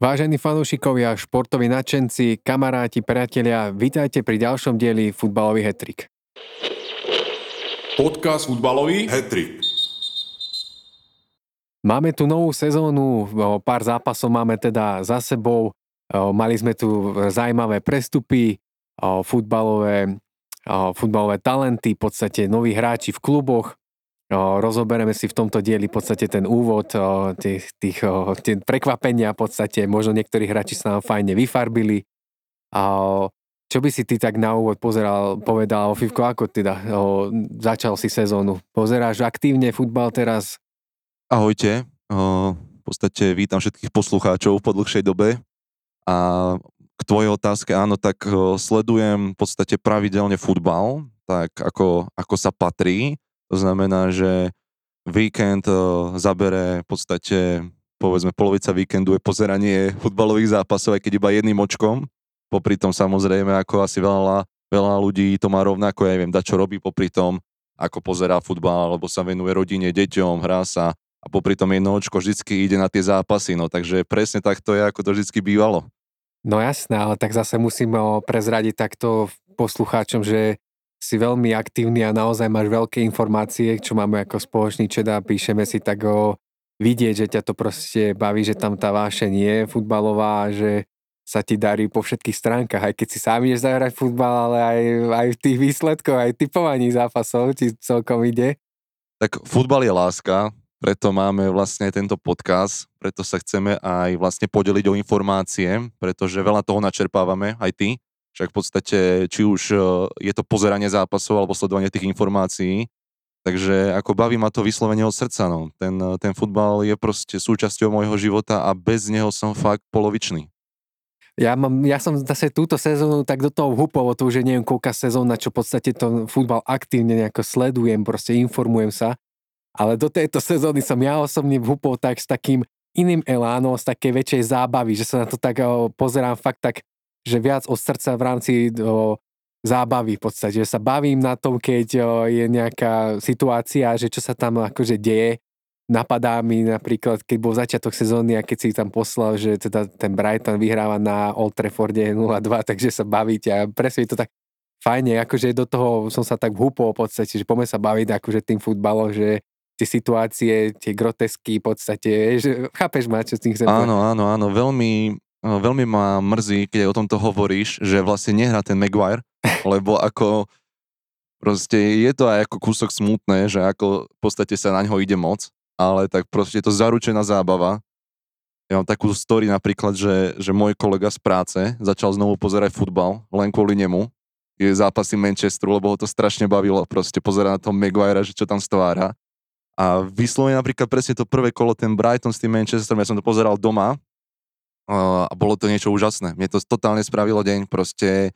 Vážení fanúšikovia, športoví nadšenci, kamaráti, priatelia, vítajte pri ďalšom dieli Futbalový hetrik. Podcast Futbalový hetrik. Máme tu novú sezónu, pár zápasov máme teda za sebou, mali sme tu zaujímavé prestupy, futbalové, futbalové talenty, v podstate noví hráči v kluboch, Rozobereme si v tomto dieli v podstate ten úvod, tých, tých, tie prekvapenia v podstate, možno niektorí hráči sa nám fajne vyfarbili. A čo by si ty tak na úvod pozeral, povedal Fivko, ako teda o, začal si sezónu? Pozeráš aktívne futbal teraz? Ahojte, o, v podstate vítam všetkých poslucháčov po dlhšej dobe a k tvojej otázke, áno, tak o, sledujem v podstate pravidelne futbal, tak ako, ako sa patrí to znamená, že víkend eh, zabere v podstate, povedzme, polovica víkendu je pozeranie futbalových zápasov, aj keď iba jedným očkom. Popri tom samozrejme, ako asi veľa, veľa ľudí to má rovnako, ja neviem, da čo robí popri tom, ako pozerá futbal, alebo sa venuje rodine, deťom, hrá sa a popri tom jedno očko vždycky ide na tie zápasy, no takže presne tak to je, ako to vždycky bývalo. No jasné, ale tak zase musím eh, prezradiť takto poslucháčom, že si veľmi aktívny a naozaj máš veľké informácie, čo máme ako spoločný čet a píšeme si tak o vidieť, že ťa to proste baví, že tam tá vášeň je futbalová že sa ti darí po všetkých stránkach, aj keď si sám ideš zahrať futbal, ale aj, aj v tých výsledkoch, aj typovaní zápasov ti celkom ide. Tak futbal je láska, preto máme vlastne tento podcast, preto sa chceme aj vlastne podeliť o informácie, pretože veľa toho načerpávame, aj ty, však v podstate, či už e, je to pozeranie zápasov alebo sledovanie tých informácií, takže ako baví ma to vyslovene od srdca, no. Ten, e, ten futbal je proste súčasťou môjho života a bez neho som fakt polovičný. Ja, mám, ja som zase túto sezónu tak do toho vhupol, to už je neviem koľka sezóna, čo v podstate to futbal aktívne nejako sledujem, proste informujem sa. Ale do tejto sezóny som ja osobne vhupol tak s takým iným elánom, z takej väčšej zábavy, že sa na to tak pozerám fakt tak že viac od srdca v rámci o, zábavy v podstate, že sa bavím na tom, keď o, je nejaká situácia, že čo sa tam akože deje. Napadá mi napríklad, keď bol začiatok sezóny a keď si tam poslal, že teda ten Brighton vyhráva na Old Trafforde 0-2, takže sa bavíte a presne to tak fajne, akože do toho som sa tak vhúpol v podstate, že poďme sa baviť akože tým futbalom, že tie situácie, tie grotesky v podstate, že chápeš ma, čo s tým chcem Áno, áno, áno, veľmi, veľmi ma mrzí, keď aj o tomto hovoríš, že vlastne nehrá ten Maguire, lebo ako proste je to aj ako kúsok smutné, že ako v podstate sa na ňo ide moc, ale tak proste je to zaručená zábava. Ja mám takú story napríklad, že, že môj kolega z práce začal znovu pozerať futbal len kvôli nemu. Je zápasy Manchesteru, lebo ho to strašne bavilo proste pozerať na tom Maguire, že čo tam stvára. A vyslovene napríklad presne to prvé kolo, ten Brighton s tým Manchesterom, ja som to pozeral doma, a bolo to niečo úžasné. Mne to totálne spravilo deň, proste,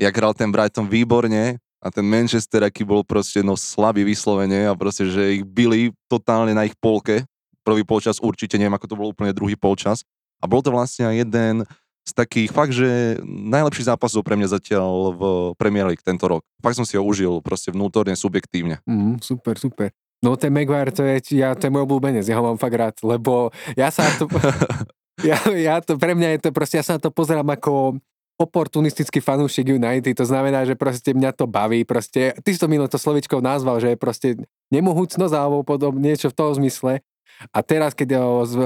jak hral ten Brighton výborne a ten Manchester, aký bol proste no slabý vyslovene a proste, že ich byli totálne na ich polke. Prvý polčas určite, neviem ako to bol úplne druhý polčas. A bol to vlastne jeden z takých fakt, že najlepší zápasov pre mňa zatiaľ v Premier League tento rok. Fakt som si ho užil proste vnútorne, subjektívne. Mm, super, super. No ten Maguire, to je, ja, to je môj obľúbenec, ja ho mám fakt rád, lebo ja sa to... ja, ja to, pre mňa je to proste, ja sa na to pozerám ako oportunistický fanúšik United, to znamená, že proste mňa to baví, proste, ty si to milo to slovičkou nazval, že je proste nemohúcnosť alebo podobne, niečo v tom zmysle. A teraz, keď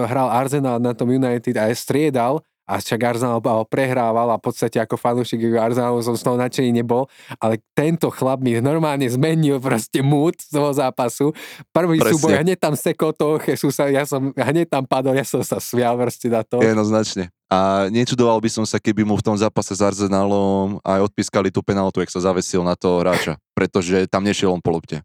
hral Arsenal na tom United a je striedal, a však Arsenal prehrával a v podstate ako fanúšik Arsenalu som z toho nadšený nebol, ale tento chlap mi normálne zmenil proste mood z toho zápasu. Prvý Presne. súboj, hneď tam sekol toho Jesusa, ja som hneď tam padol, ja som sa svial proste na to. Jednoznačne. A nečudoval by som sa, keby mu v tom zápase s Arsenalom aj odpískali tú penaltu, jak sa zavesil na toho hráča, pretože tam nešiel on po lopte.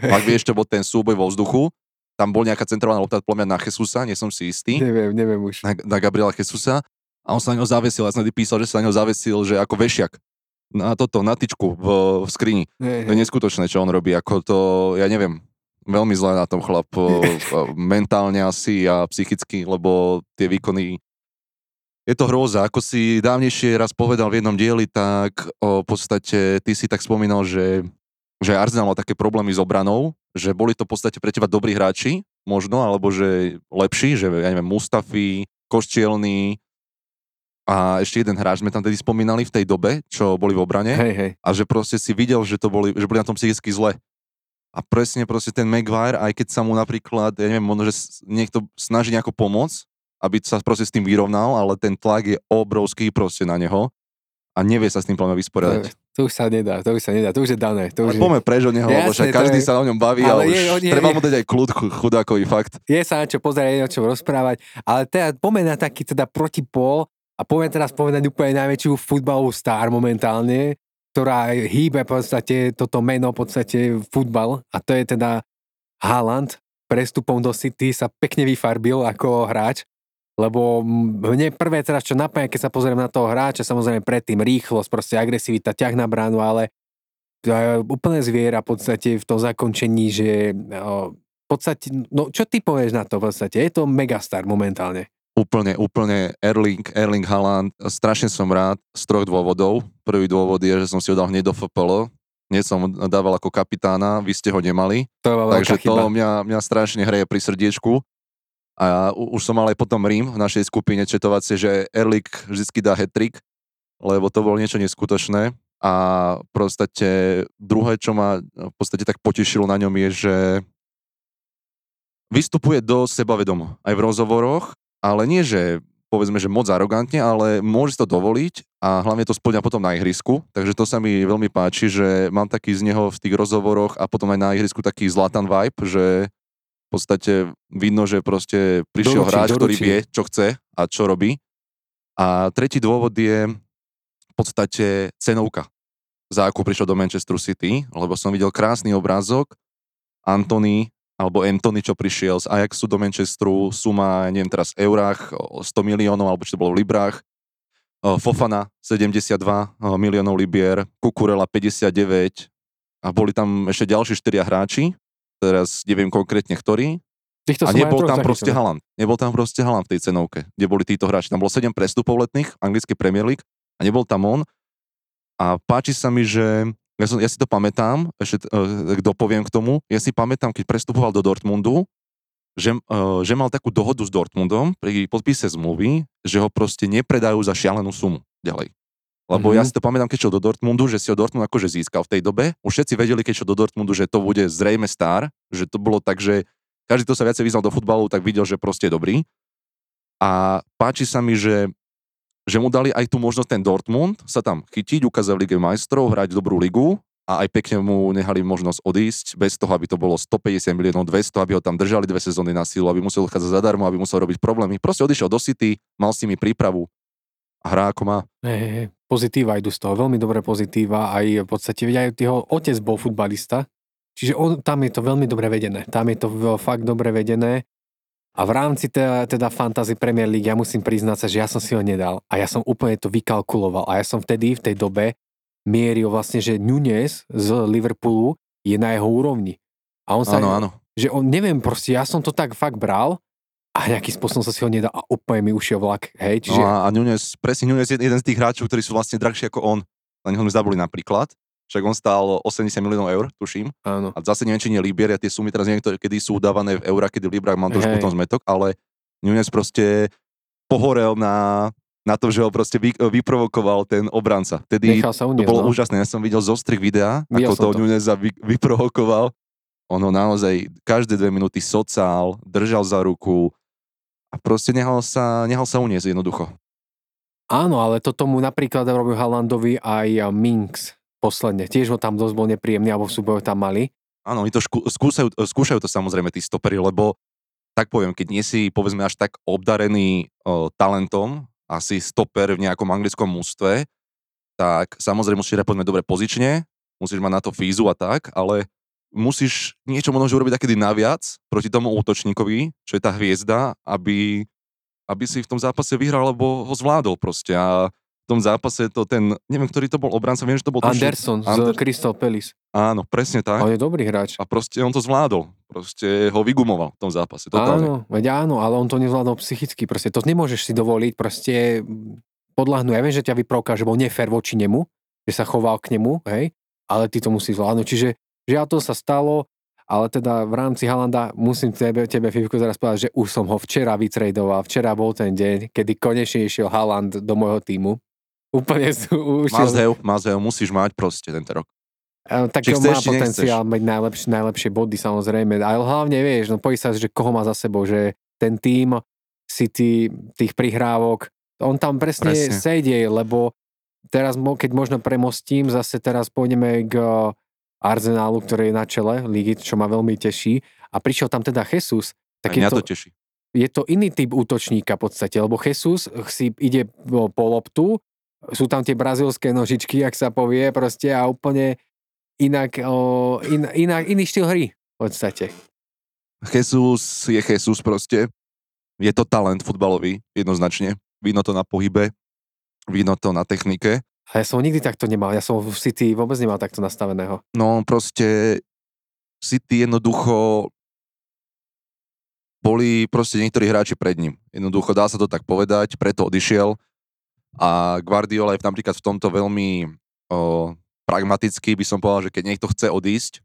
Ak vieš, čo bol ten súboj vo vzduchu, tam bol nejaká centrovaná lopta podľa na Jesusa, nie som si istý. Neviem, neviem už. Na, na Gabriela Jesusa a on sa na ňo zavesil, ja som písal, že sa na ňo zavesil, že ako vešiak. Na toto, na tyčku v, v skrini. To je neskutočné, čo on robí, ako to, ja neviem, veľmi zle na tom chlap, mentálne asi a psychicky, lebo tie výkony je to hrôza. Ako si dávnejšie raz povedal v jednom dieli, tak o, v podstate ty si tak spomínal, že, že Arsenal mal také problémy s obranou, že boli to v podstate pre teba dobrí hráči, možno, alebo že lepší, že ja neviem, Mustafi, Koščielný, a ešte jeden hráč sme tam tedy spomínali v tej dobe, čo boli v obrane Hej, hej. a že proste si videl, že to boli, že boli na tom psychicky zle. A presne proste ten Maguire, aj keď sa mu napríklad, ja neviem, možno, že niekto snaží nejako pomôcť, aby sa proste s tým vyrovnal, ale ten tlak je obrovský proste na neho a nevie sa s tým plne vysporiadať. To už sa nedá, to už sa nedá, to už je dané. To už Ale je, preč od neho, lebo Jasné, však to každý je- sa o ňom baví, Ale ale, je- už je- treba mu dať aj kľud, chu- chudákový fakt. je sa na čo pozerať, je o čom rozprávať, ale teda poďme na taký teda protipol a poďme teraz povedať úplne najväčšiu futbalovú star momentálne, ktorá hýbe v podstate toto meno v podstate futbal a to je teda Haaland. Prestupom do City sa pekne vyfarbil ako hráč, lebo mne prvé teraz, čo napadne, keď sa pozriem na toho hráča, samozrejme predtým rýchlosť, proste agresivita, ťah na bránu, ale je úplne zviera v podstate v tom zakončení, že o, v podstate, no čo ty povieš na to v podstate? Je to megastar momentálne. Úplne, úplne Erling, Erling Haaland, strašne som rád z troch dôvodov. Prvý dôvod je, že som si ho dal hneď do FPL, hneď som dával ako kapitána, vy ste ho nemali, To veľká takže to chyba. mňa, mňa strašne hreje pri srdiečku. A už som mal aj potom Rím v našej skupine četovacie, že Erling vždy dá hat-trick, lebo to bolo niečo neskutočné. A v podstate druhé, čo ma v podstate tak potešilo na ňom je, že vystupuje do sebavedomo. Aj v rozhovoroch, ale nie, že povedzme, že moc arogantne, ale môže to dovoliť a hlavne to splňa potom na ihrisku. Takže to sa mi veľmi páči, že mám taký z neho v tých rozhovoroch a potom aj na ihrisku taký zlatan vibe, že v podstate vidno, že proste prišiel Doručí, hráč, ktorý doručí. vie, čo chce a čo robí. A tretí dôvod je v podstate cenovka, za akú prišiel do Manchester City, lebo som videl krásny obrázok, Anthony, alebo Anthony, čo prišiel z Ajaxu do Manchesteru, suma, neviem teraz, v eurách, o 100 miliónov, alebo či to bolo v librách, Fofana 72 o, miliónov libier, Kukurela 59 a boli tam ešte ďalší štyria hráči, teraz neviem konkrétne ktorí, Týchto a nebol tam proste. Haaland. Nebol tam proste Haaland v tej cenovke, kde boli títo hráči. Tam bolo 7 prestupov letných, anglický Premier League a nebol tam on. A páči sa mi, že ja, som, ja si to pamätám, ešte uh, dopoviem k tomu, ja si pamätám, keď prestupoval do Dortmundu, že, uh, že mal takú dohodu s Dortmundom pri podpise zmluvy, že ho proste nepredajú za šialenú sumu ďalej. Lebo mm-hmm. ja Mhm. si to pamätám, keď šiel do Dortmundu, že si ho Dortmund akože získal v tej dobe. Už všetci vedeli, keď šiel do Dortmundu, že to bude zrejme star, že to bolo tak, že každý, kto sa viacej vyznal do futbalu, tak videl, že proste je dobrý. A páči sa mi, že, že mu dali aj tú možnosť ten Dortmund sa tam chytiť, ukázať v Lige majstrov, hrať dobrú ligu a aj pekne mu nehali možnosť odísť, bez toho, aby to bolo 150 miliónov, 200, aby ho tam držali dve sezóny na sílu, aby musel odchádzať zadarmo, aby musel robiť problémy. Proste odišiel do City, mal s nimi prípravu a hrá ako má. Hej, hej. Pozitíva idú z toho, veľmi dobré pozitíva. Aj v podstate, aj jeho otec bol futbalista, čiže on, tam je to veľmi dobre vedené. Tam je to fakt dobre vedené. A v rámci teda, teda Fantasy Premier League ja musím priznať sa, že ja som si ho nedal a ja som úplne to vykalkuloval a ja som vtedy v tej dobe mieril vlastne, že Nunes z Liverpoolu je na jeho úrovni. A on sa, Áno, áno. že on, neviem, proste ja som to tak fakt bral a nejakým spôsobom som si ho nedal a úplne mi ušiel vlak, hej, čiže... No a, a Nunes, presne Nunes je jeden z tých hráčov, ktorí sú vlastne drahší ako on. Na neho sme zabuli napríklad. Však on stál 80 miliónov eur, tuším. Áno. A zase neviem, či nie Libier, ja tie sumy teraz neviem, ktoré- kedy sú udávané v eurách, kedy v Librách mám trošku v tom zmetok, ale Nunes proste pohorel na, na to, že ho proste vy, vyprovokoval ten obranca. Tedy sa to uniesť, bolo no. úžasné, ja som videl zostrih videa, Videl ako to to. Vy, vyprovokoval. On ho naozaj každé dve minúty socal, držal za ruku a proste nehal sa, nehal sa uniesť jednoducho. Áno, ale toto mu napríklad robil Halandovi aj Minx posledne. Tiež ho tam dosť bol nepríjemný, alebo v súboju tam mali. Áno, oni to škú, skúšajú, skúšajú to samozrejme tí stopery, lebo tak poviem, keď nie si povedzme až tak obdarený o, talentom, asi stoper v nejakom anglickom mústve, tak samozrejme musíš hrať poďme dobre pozične, musíš mať na to fízu a tak, ale musíš niečo možno urobiť takedy naviac proti tomu útočníkovi, čo je tá hviezda, aby, aby si v tom zápase vyhral, alebo ho zvládol proste. A v tom zápase to ten, neviem, ktorý to bol obranca, viem, že to bol... Anderson z Ander- Crystal Palace. Áno, presne tak. On je dobrý hráč. A proste on to zvládol. Proste ho vygumoval v tom zápase. Totálne. Áno, veď áno, ale on to nezvládol psychicky. Proste to nemôžeš si dovoliť proste podľahnú. Ja viem, že ťa vyprovká, že bol nefér voči nemu, že sa choval k nemu, hej, ale ty to musíš zvládnuť. Čiže žiaľ to sa stalo ale teda v rámci Halanda musím tebe, tebe Fivko, zaraz povedať, že už som ho včera vytradoval, včera bol ten deň, kedy konečne išiel Haland do môjho týmu. Úplne už... Mazhev, Mazhev, musíš mať proste tento rok. Tak má potenciál mať najlepšie, najlepšie body samozrejme, ale hlavne vieš, no pojí sa, že koho má za sebou, že ten tým City, tých prihrávok, on tam presne, presne. sedie, lebo teraz, keď možno premostím, zase teraz pôjdeme k Arsenálu, ktorý je na čele ligy, čo ma veľmi teší. A prišiel tam teda Jesus. Tak je to, to teší. Je to iný typ útočníka v podstate, lebo Jesus si ide po loptu, sú tam tie brazilské nožičky, ak sa povie, proste a úplne inak, o, in, inak, iný štýl hry v podstate. Jesus je Jesus proste. Je to talent futbalový, jednoznačne. Vidno to na pohybe, vidno to na technike. A ja som nikdy takto nemal, ja som v City vôbec nemal takto nastaveného. No proste City jednoducho boli proste niektorí hráči pred ním. Jednoducho dá sa to tak povedať, preto odišiel a Guardiola je napríklad v tomto veľmi o, pragmatický, by som povedal, že keď niekto chce odísť,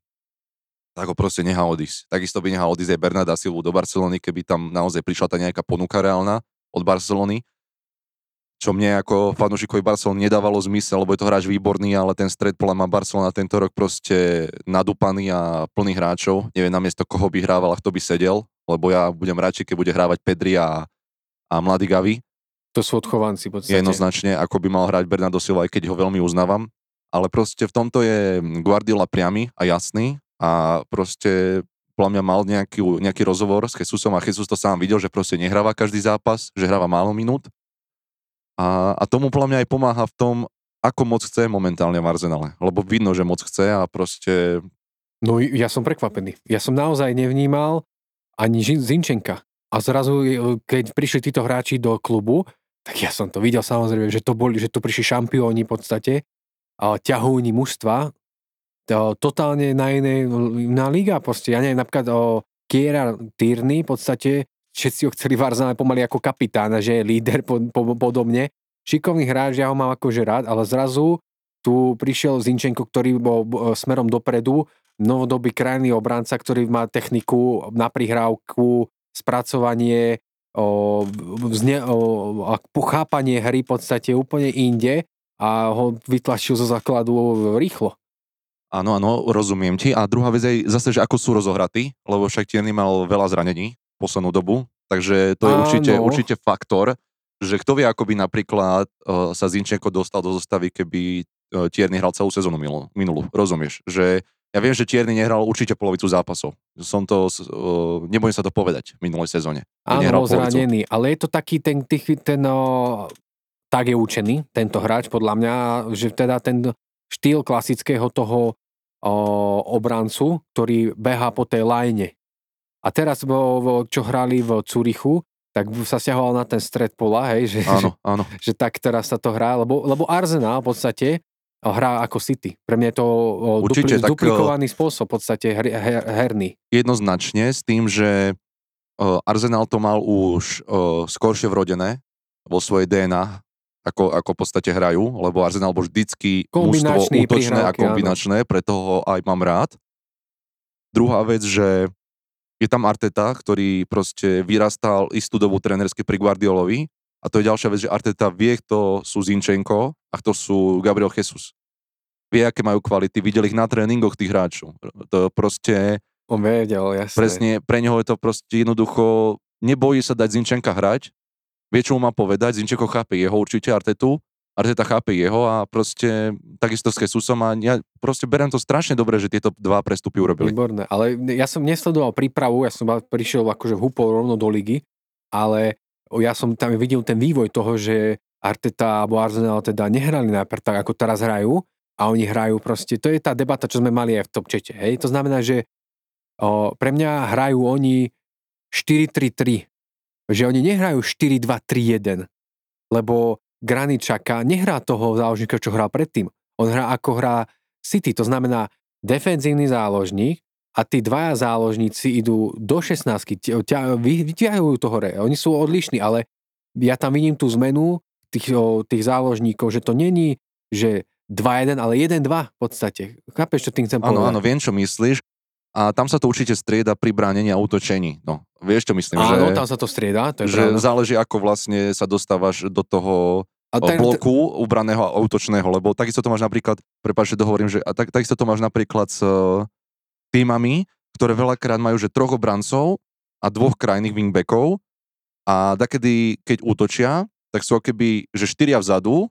tak ho proste nechá odísť. Takisto by nechal odísť aj Bernarda Silvu do Barcelony, keby tam naozaj prišla tá nejaká ponuka reálna od Barcelony, čo mne ako fanúšikovi Barcelony nedávalo zmysel, lebo je to hráč výborný, ale ten stred podľa ma Barcelona tento rok proste nadúpaný a plný hráčov. Neviem namiesto koho by hrával a kto by sedel, lebo ja budem radšej, keď bude hrávať Pedri a, a Mladý Gavi. To sú odchovanci podstate. Jednoznačne, ako by mal hrať Bernardo Silva, aj keď ho veľmi uznávam ale proste v tomto je Guardiola priamy a jasný a proste podľa mňa mal nejaký, nejaký rozhovor s Jesusom a Jesus to sám videl, že proste nehráva každý zápas, že hráva málo minút a, a tomu podľa mňa aj pomáha v tom, ako moc chce momentálne v Arsenale, lebo vidno, že moc chce a proste... No ja som prekvapený. Ja som naozaj nevnímal ani Zinčenka. A zrazu, keď prišli títo hráči do klubu, tak ja som to videl samozrejme, že to boli, že tu prišli šampióni v podstate ťahúni mužstva, to, totálne na inej, na liga proste. Ja neviem, napríklad o Kiera Tyrny, v podstate všetci ho chceli v pomaly ako kapitána, že je líder po, po, podobne. Šikovný hráč, ja ho mám akože rád, ale zrazu tu prišiel Zinčenko, ktorý bol smerom dopredu, novodobý krajný obranca, ktorý má techniku na prihrávku, spracovanie, o, zne, o, chápanie hry v podstate úplne inde a ho vytlačil zo základu rýchlo. Áno, áno, rozumiem ti. A druhá vec je zase, že ako sú rozohratí, lebo však Tierney mal veľa zranení poslednú dobu, takže to je určite, určite faktor, že kto vie, ako by napríklad uh, sa Zinčenko dostal do zostavy, keby uh, Tierney hral celú sezónu minulú, minulú. Rozumieš? Že ja viem, že Tierney nehral určite polovicu zápasov. Som to, uh, nebojím sa to povedať v minulej sezóne. Áno, bol zranený, ale je to taký ten, ten, ten uh, tak je učený tento hráč podľa mňa, že teda ten štýl klasického toho o, obrancu, ktorý beha po tej lajne. A teraz, vo, čo hrali v Curichu, tak sa stiahoval na ten stred pola, hej, že, áno, áno. že, že tak teraz sa to hrá, lebo, lebo Arsenal v podstate hrá ako City. Pre mňa je to Určite, dupli, tak, duplikovaný spôsob v podstate her, her, herný. Jednoznačne s tým, že Arsenal to mal už skoršie vrodené vo svojej DNA ako, ako v podstate hrajú, lebo Arsenal bol vždycky mužstvo útočné a kombinačné, áno. preto ho aj mám rád. Druhá vec, že je tam Arteta, ktorý proste vyrastal istú dobu trénersky pri Guardiolovi a to je ďalšia vec, že Arteta vie, kto sú Zinčenko a kto sú Gabriel Jesus. Vie, aké majú kvality, videl ich na tréningoch tých hráčov. To proste... On vedel, jasne. Presne, pre neho je to proste jednoducho, nebojí sa dať Zinčenka hrať, vie, čo mu má povedať, Zinčeko chápe jeho určite Artetu, Arteta chápe jeho a proste takisto s Jesusom a ja proste beriem to strašne dobre, že tieto dva prestupy urobili. Výborné, ale ja som nesledoval prípravu, ja som prišiel akože húpol rovno do ligy, ale ja som tam videl ten vývoj toho, že Arteta alebo Arsenal teda nehrali najprv tak, ako teraz hrajú a oni hrajú proste, to je tá debata, čo sme mali aj v top čete, hej, to znamená, že o, pre mňa hrajú oni 4-3-3, že oni nehrajú 4-2-3-1, lebo Graničaka nehrá toho záložníka, čo hral predtým. On hrá ako hrá City, to znamená defenzívny záložník a tí dvaja záložníci idú do 16 vyťahujú to hore. Oni sú odlišní, ale ja tam vidím tú zmenu tých, tých záložníkov, že to není, že 2-1, ale 1-2 v podstate. Chápeš, čo tým chcem povedať? Áno, áno, viem, čo myslíš. a tam sa to určite strieda pri bránení a útočení. No, vieš čo myslím, Áno, že, tam sa to strieda, to je že pravda. záleží ako vlastne sa dostávaš do toho A tak- bloku ubraného a útočného, lebo takisto to máš napríklad, prepáč, že dohovorím, že a tak, takisto to máš napríklad s týmami, ktoré veľakrát majú, že troch obrancov a dvoch krajných wingbackov a takedy, keď útočia, tak sú akoby, že štyria vzadu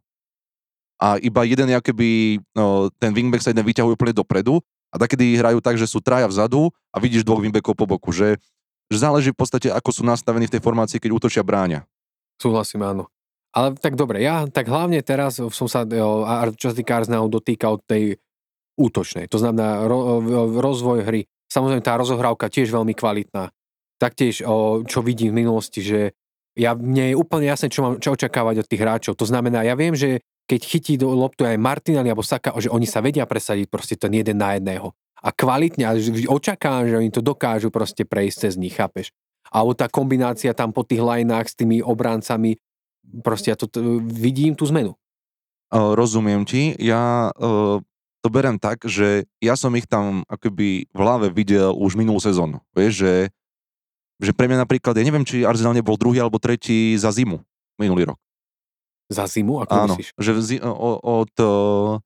a iba jeden je akoby, no, ten wingback sa jeden vyťahuje úplne dopredu a takedy hrajú tak, že sú traja vzadu a vidíš dvoch wingbackov po boku, že, že záleží v podstate, ako sú nastavení v tej formácii, keď útočia bráňa. Súhlasím, áno. Ale tak dobre, ja tak hlavne teraz som sa, a čo sa týka Arsenalu, dotýkal tej útočnej. To znamená ro, rozvoj hry. Samozrejme tá rozohrávka tiež veľmi kvalitná. Taktiež, o, čo vidím v minulosti, že ja, mne je úplne jasné, čo mám čo očakávať od tých hráčov. To znamená, ja viem, že keď chytí do loptu aj Martinelli alebo Saka, že oni sa vedia presadiť proste ten jeden na jedného. A kvalitne, a očakávam, že oni to dokážu proste prejsť cez nich, chápeš? Alebo tá kombinácia tam po tých lineách s tými obráncami, proste ja to, t- vidím tú zmenu. Rozumiem ti. Ja uh, to berem tak, že ja som ich tam akoby v hlave videl už minulú sezónu. Vieš, že, že pre mňa napríklad, ja neviem, či Arsenal nebol druhý alebo tretí za zimu minulý rok. Za zimu, ako Áno, myslíš? že zi- od... Uh,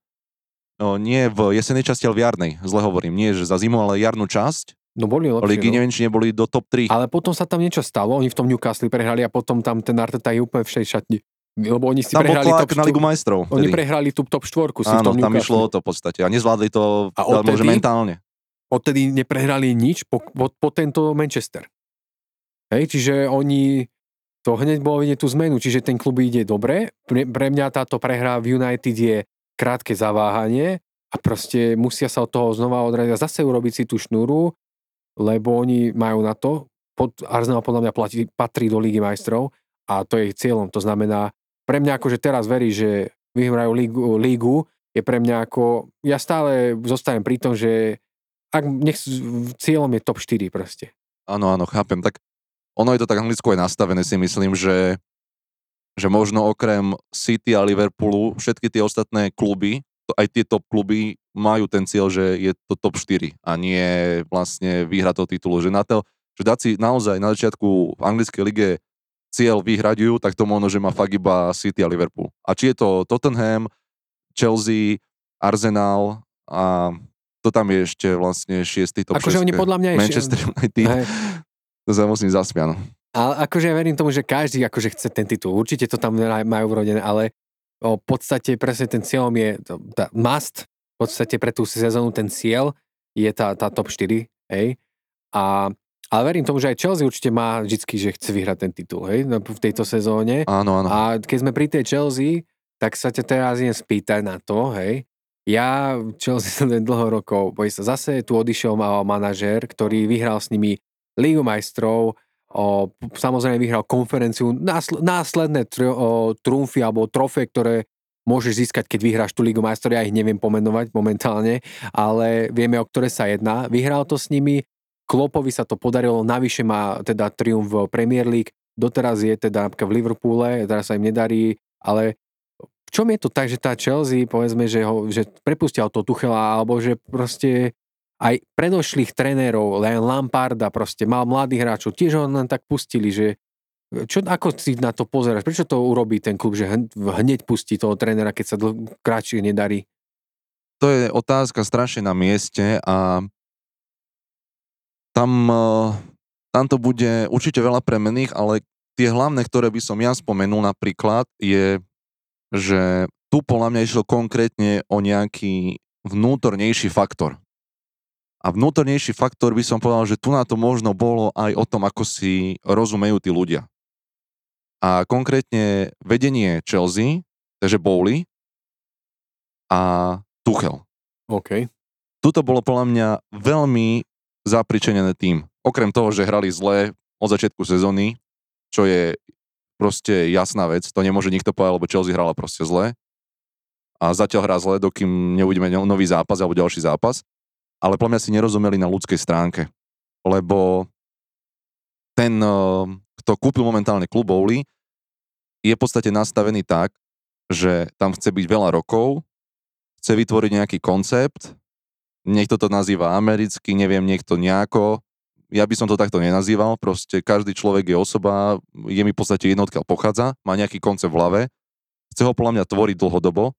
no, nie v jesenej časti, ale v jarnej, zle hovorím. Nie, že za zimu, ale jarnú časť. No boli lepšie, Ligy, no. neviem, či neboli do top 3. Ale potom sa tam niečo stalo, oni v tom Newcastle prehrali a potom tam ten Arteta je úplne v šatni. Lebo oni si Tam bol prehrali tlak top na Ligu majstrov. Oni vtedy. prehrali tú top štvorku si Áno, tam išlo o to v podstate. A nezvládli to A odtedy? mentálne. Odtedy neprehrali nič po, po, po tento Manchester. Hej, čiže oni to hneď bolo vidieť tú zmenu, čiže ten klub ide dobre. Pre, pre mňa táto prehra v United je krátke zaváhanie a proste musia sa od toho znova odraziť a zase urobiť si tú šnúru, lebo oni majú na to. Pod, Arsenal podľa mňa platí, patrí do Lígy majstrov a to je ich cieľom. To znamená, pre mňa akože teraz verí, že vyhrajú lígu, lígu, je pre mňa ako, ja stále zostanem pri tom, že ak nech, cieľom je top 4 proste. Áno, áno, chápem. Tak ono je to tak anglicko aj nastavené, si myslím, že, že možno okrem City a Liverpoolu všetky tie ostatné kluby, to- aj tie top kluby majú ten cieľ, že je to top 4 a nie vlastne výhra toho titulu. Že, na to, že dať si naozaj na začiatku v anglickej lige cieľ vyhrať ju, tak to možno, že má fakt iba City a Liverpool. A či je to Tottenham, Chelsea, Arsenal a to tam je ešte vlastne šiestý top Akože oni podľa mňa ešte... Manchester United. Hej. To sa musím zasmiať. Ale akože ja verím tomu, že každý akože chce ten titul. Určite to tam majú vrodené, ale v podstate presne ten cieľom je tá must, v podstate pre tú sezónu ten cieľ je tá, tá top 4, hej. A, ale verím tomu, že aj Chelsea určite má vždycky, že chce vyhrať ten titul, hej, v tejto sezóne. Áno, áno. A keď sme pri tej Chelsea, tak sa ťa teraz idem spýtať na to, hej. Ja Chelsea sledujem dlho rokov, boj sa zase tu odišiel mal manažér, ktorý vyhral s nimi Ligu majstrov, o, samozrejme vyhral konferenciu, násl- následné tr- o, trumfy alebo trofé, ktoré môžeš získať, keď vyhráš tú Ligu majstrov, ja ich neviem pomenovať momentálne, ale vieme, o ktoré sa jedná. Vyhral to s nimi, Klopovi sa to podarilo, navyše má teda triumf v Premier League, doteraz je teda v Liverpoole, teraz sa im nedarí, ale v čom je to tak, že tá Chelsea, povedzme, že, ho, že prepustia to Tuchela, alebo že proste aj predošlých trénerov, len Lamparda proste mal mladých hráčov, tiež ho len tak pustili, že čo, ako si na to pozeráš? Prečo to urobí ten klub, že hn- hneď pustí toho trénera, keď sa dlh, kratšie nedarí? To je otázka strašne na mieste a tam, eh, tam to bude určite veľa premených, ale tie hlavné, ktoré by som ja spomenul napríklad, je, že tu podľa mňa išlo konkrétne o nejaký vnútornejší faktor. A vnútornejší faktor by som povedal, že tu na to možno bolo aj o tom, ako si rozumejú tí ľudia. A konkrétne vedenie Chelsea, takže Bowley a Tuchel. OK. Tuto bolo podľa mňa veľmi zapričenené tým. Okrem toho, že hrali zle od začiatku sezóny, čo je proste jasná vec, to nemôže nikto povedať, lebo Chelsea hrala proste zle. A zatiaľ hrá zle, dokým neuvidíme no- nový zápas alebo ďalší zápas. Ale podľa mňa si nerozumeli na ľudskej stránke. Lebo ten, eh, kto kúpil momentálne klub Bowley, je v podstate nastavený tak, že tam chce byť veľa rokov, chce vytvoriť nejaký koncept Niekto to nazýva americky, neviem, niekto nejako. Ja by som to takto nenazýval, proste každý človek je osoba, je mi v podstate jednotka pochádza, má nejaký koncept v hlave, chce ho podľa mňa tvoriť dlhodobo,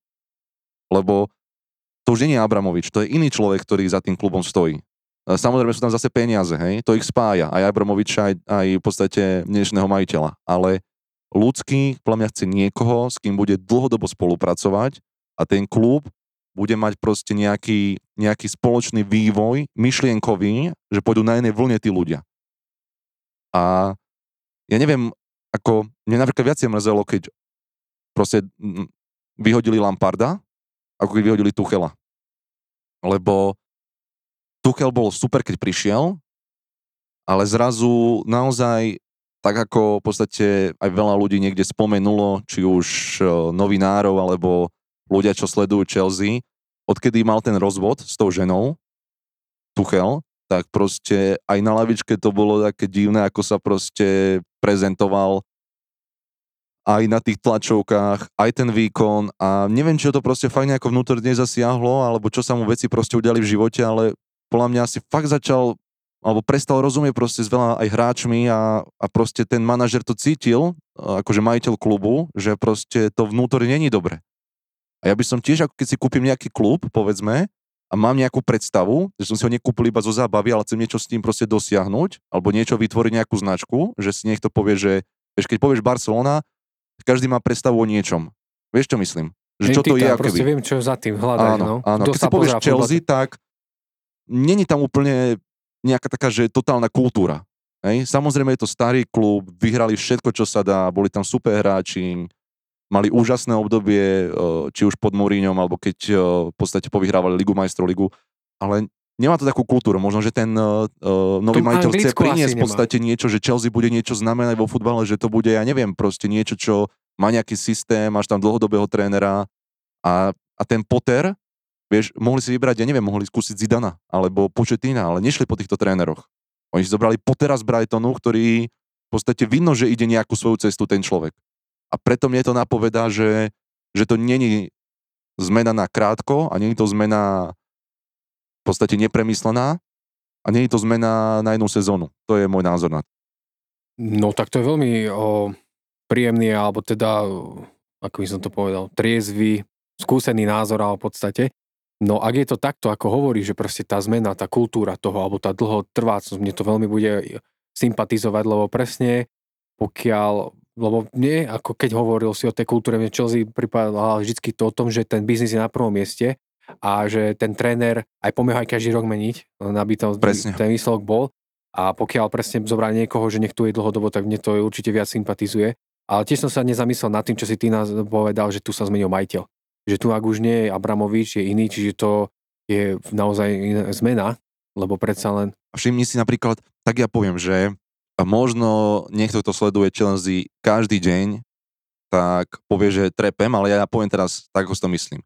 lebo to už nie je Abramovič, to je iný človek, ktorý za tým klubom stojí. Samozrejme sú tam zase peniaze, hej, to ich spája, aj Abramoviča, aj, aj v podstate dnešného majiteľa, ale ľudský, podľa mňa chce niekoho, s kým bude dlhodobo spolupracovať a ten klub bude mať proste nejaký, nejaký spoločný vývoj, myšlienkový, že pôjdu na jednej vlne tí ľudia. A ja neviem, ako, mne napríklad viacej mrzelo, keď proste vyhodili Lamparda, ako keď vyhodili Tuchela. Lebo Tuchel bol super, keď prišiel, ale zrazu naozaj tak ako v podstate aj veľa ľudí niekde spomenulo, či už e, novinárov alebo ľudia, čo sledujú Chelsea, odkedy mal ten rozvod s tou ženou, Tuchel, tak proste aj na lavičke to bolo také divné, ako sa proste prezentoval aj na tých tlačovkách, aj ten výkon a neviem, či to proste fakt nejako vnútorne zasiahlo, alebo čo sa mu veci proste udiali v živote, ale podľa mňa asi fakt začal alebo prestal rozumieť proste s veľa aj hráčmi a, a proste ten manažer to cítil, akože majiteľ klubu, že proste to vnútorne není dobre. A ja by som tiež, ako keď si kúpim nejaký klub, povedzme, a mám nejakú predstavu, že som si ho nekúpil iba zo zábavy, ale chcem niečo s tým proste dosiahnuť, alebo niečo vytvoriť nejakú značku, že si niekto povie, že vieš, keď povieš Barcelona, každý má predstavu o niečom. Vieš, čo myslím? Že čo to je, ako proste viem, čo za tým hľadať, áno, no. Áno, keď si povieš Chelsea, tak není tam úplne nejaká taká, že totálna kultúra. Hej? Samozrejme je to starý klub, vyhrali všetko, čo sa dá, boli tam super hráči, mali úžasné obdobie, či už pod Mourinhom, alebo keď v podstate povyhrávali Ligu majstrov, Ligu, ale nemá to takú kultúru. Možno, že ten uh, nový Tom majiteľ chce priniesť v podstate nemá. niečo, že Chelsea bude niečo znamenať vo futbale, že to bude, ja neviem, proste niečo, čo má nejaký systém, máš tam dlhodobého trénera a, a ten Potter, Vieš, mohli si vybrať, ja neviem, mohli skúsiť Zidana alebo Početina, ale nešli po týchto tréneroch. Oni si zobrali Pottera z Brightonu, ktorý v podstate vidno, že ide nejakú svoju cestu ten človek. A preto mne to napovedá, že, že to není zmena na krátko a není to zmena v podstate nepremyslená a není to zmena na jednu sezónu. To je môj názor na to. No tak to je veľmi o, príjemný, alebo teda, ako by som to povedal, triezvy, skúsený názor, ale v podstate. No ak je to takto, ako hovorí, že proste tá zmena, tá kultúra toho, alebo tá dlhotrvácnosť, mne to veľmi bude sympatizovať, lebo presne pokiaľ, lebo nie, ako keď hovoril si o tej kultúre, mne Chelsea pripadala vždy to o tom, že ten biznis je na prvom mieste a že ten tréner aj pomáha aj každý rok meniť, aby to, ten výsledok bol. A pokiaľ presne zobrať niekoho, že nech tu je dlhodobo, tak mne to určite viac sympatizuje. Ale tiež som sa nezamyslel nad tým, čo si ty nás povedal, že tu sa zmenil majiteľ že tu ak už nie je Abramovič, je iný, čiže to je naozaj zmena, lebo predsa len... Všimni si napríklad, tak ja poviem, že možno niekto, kto sleduje Chelsea každý deň, tak povie, že trepem, ale ja poviem teraz tak, ako si to myslím.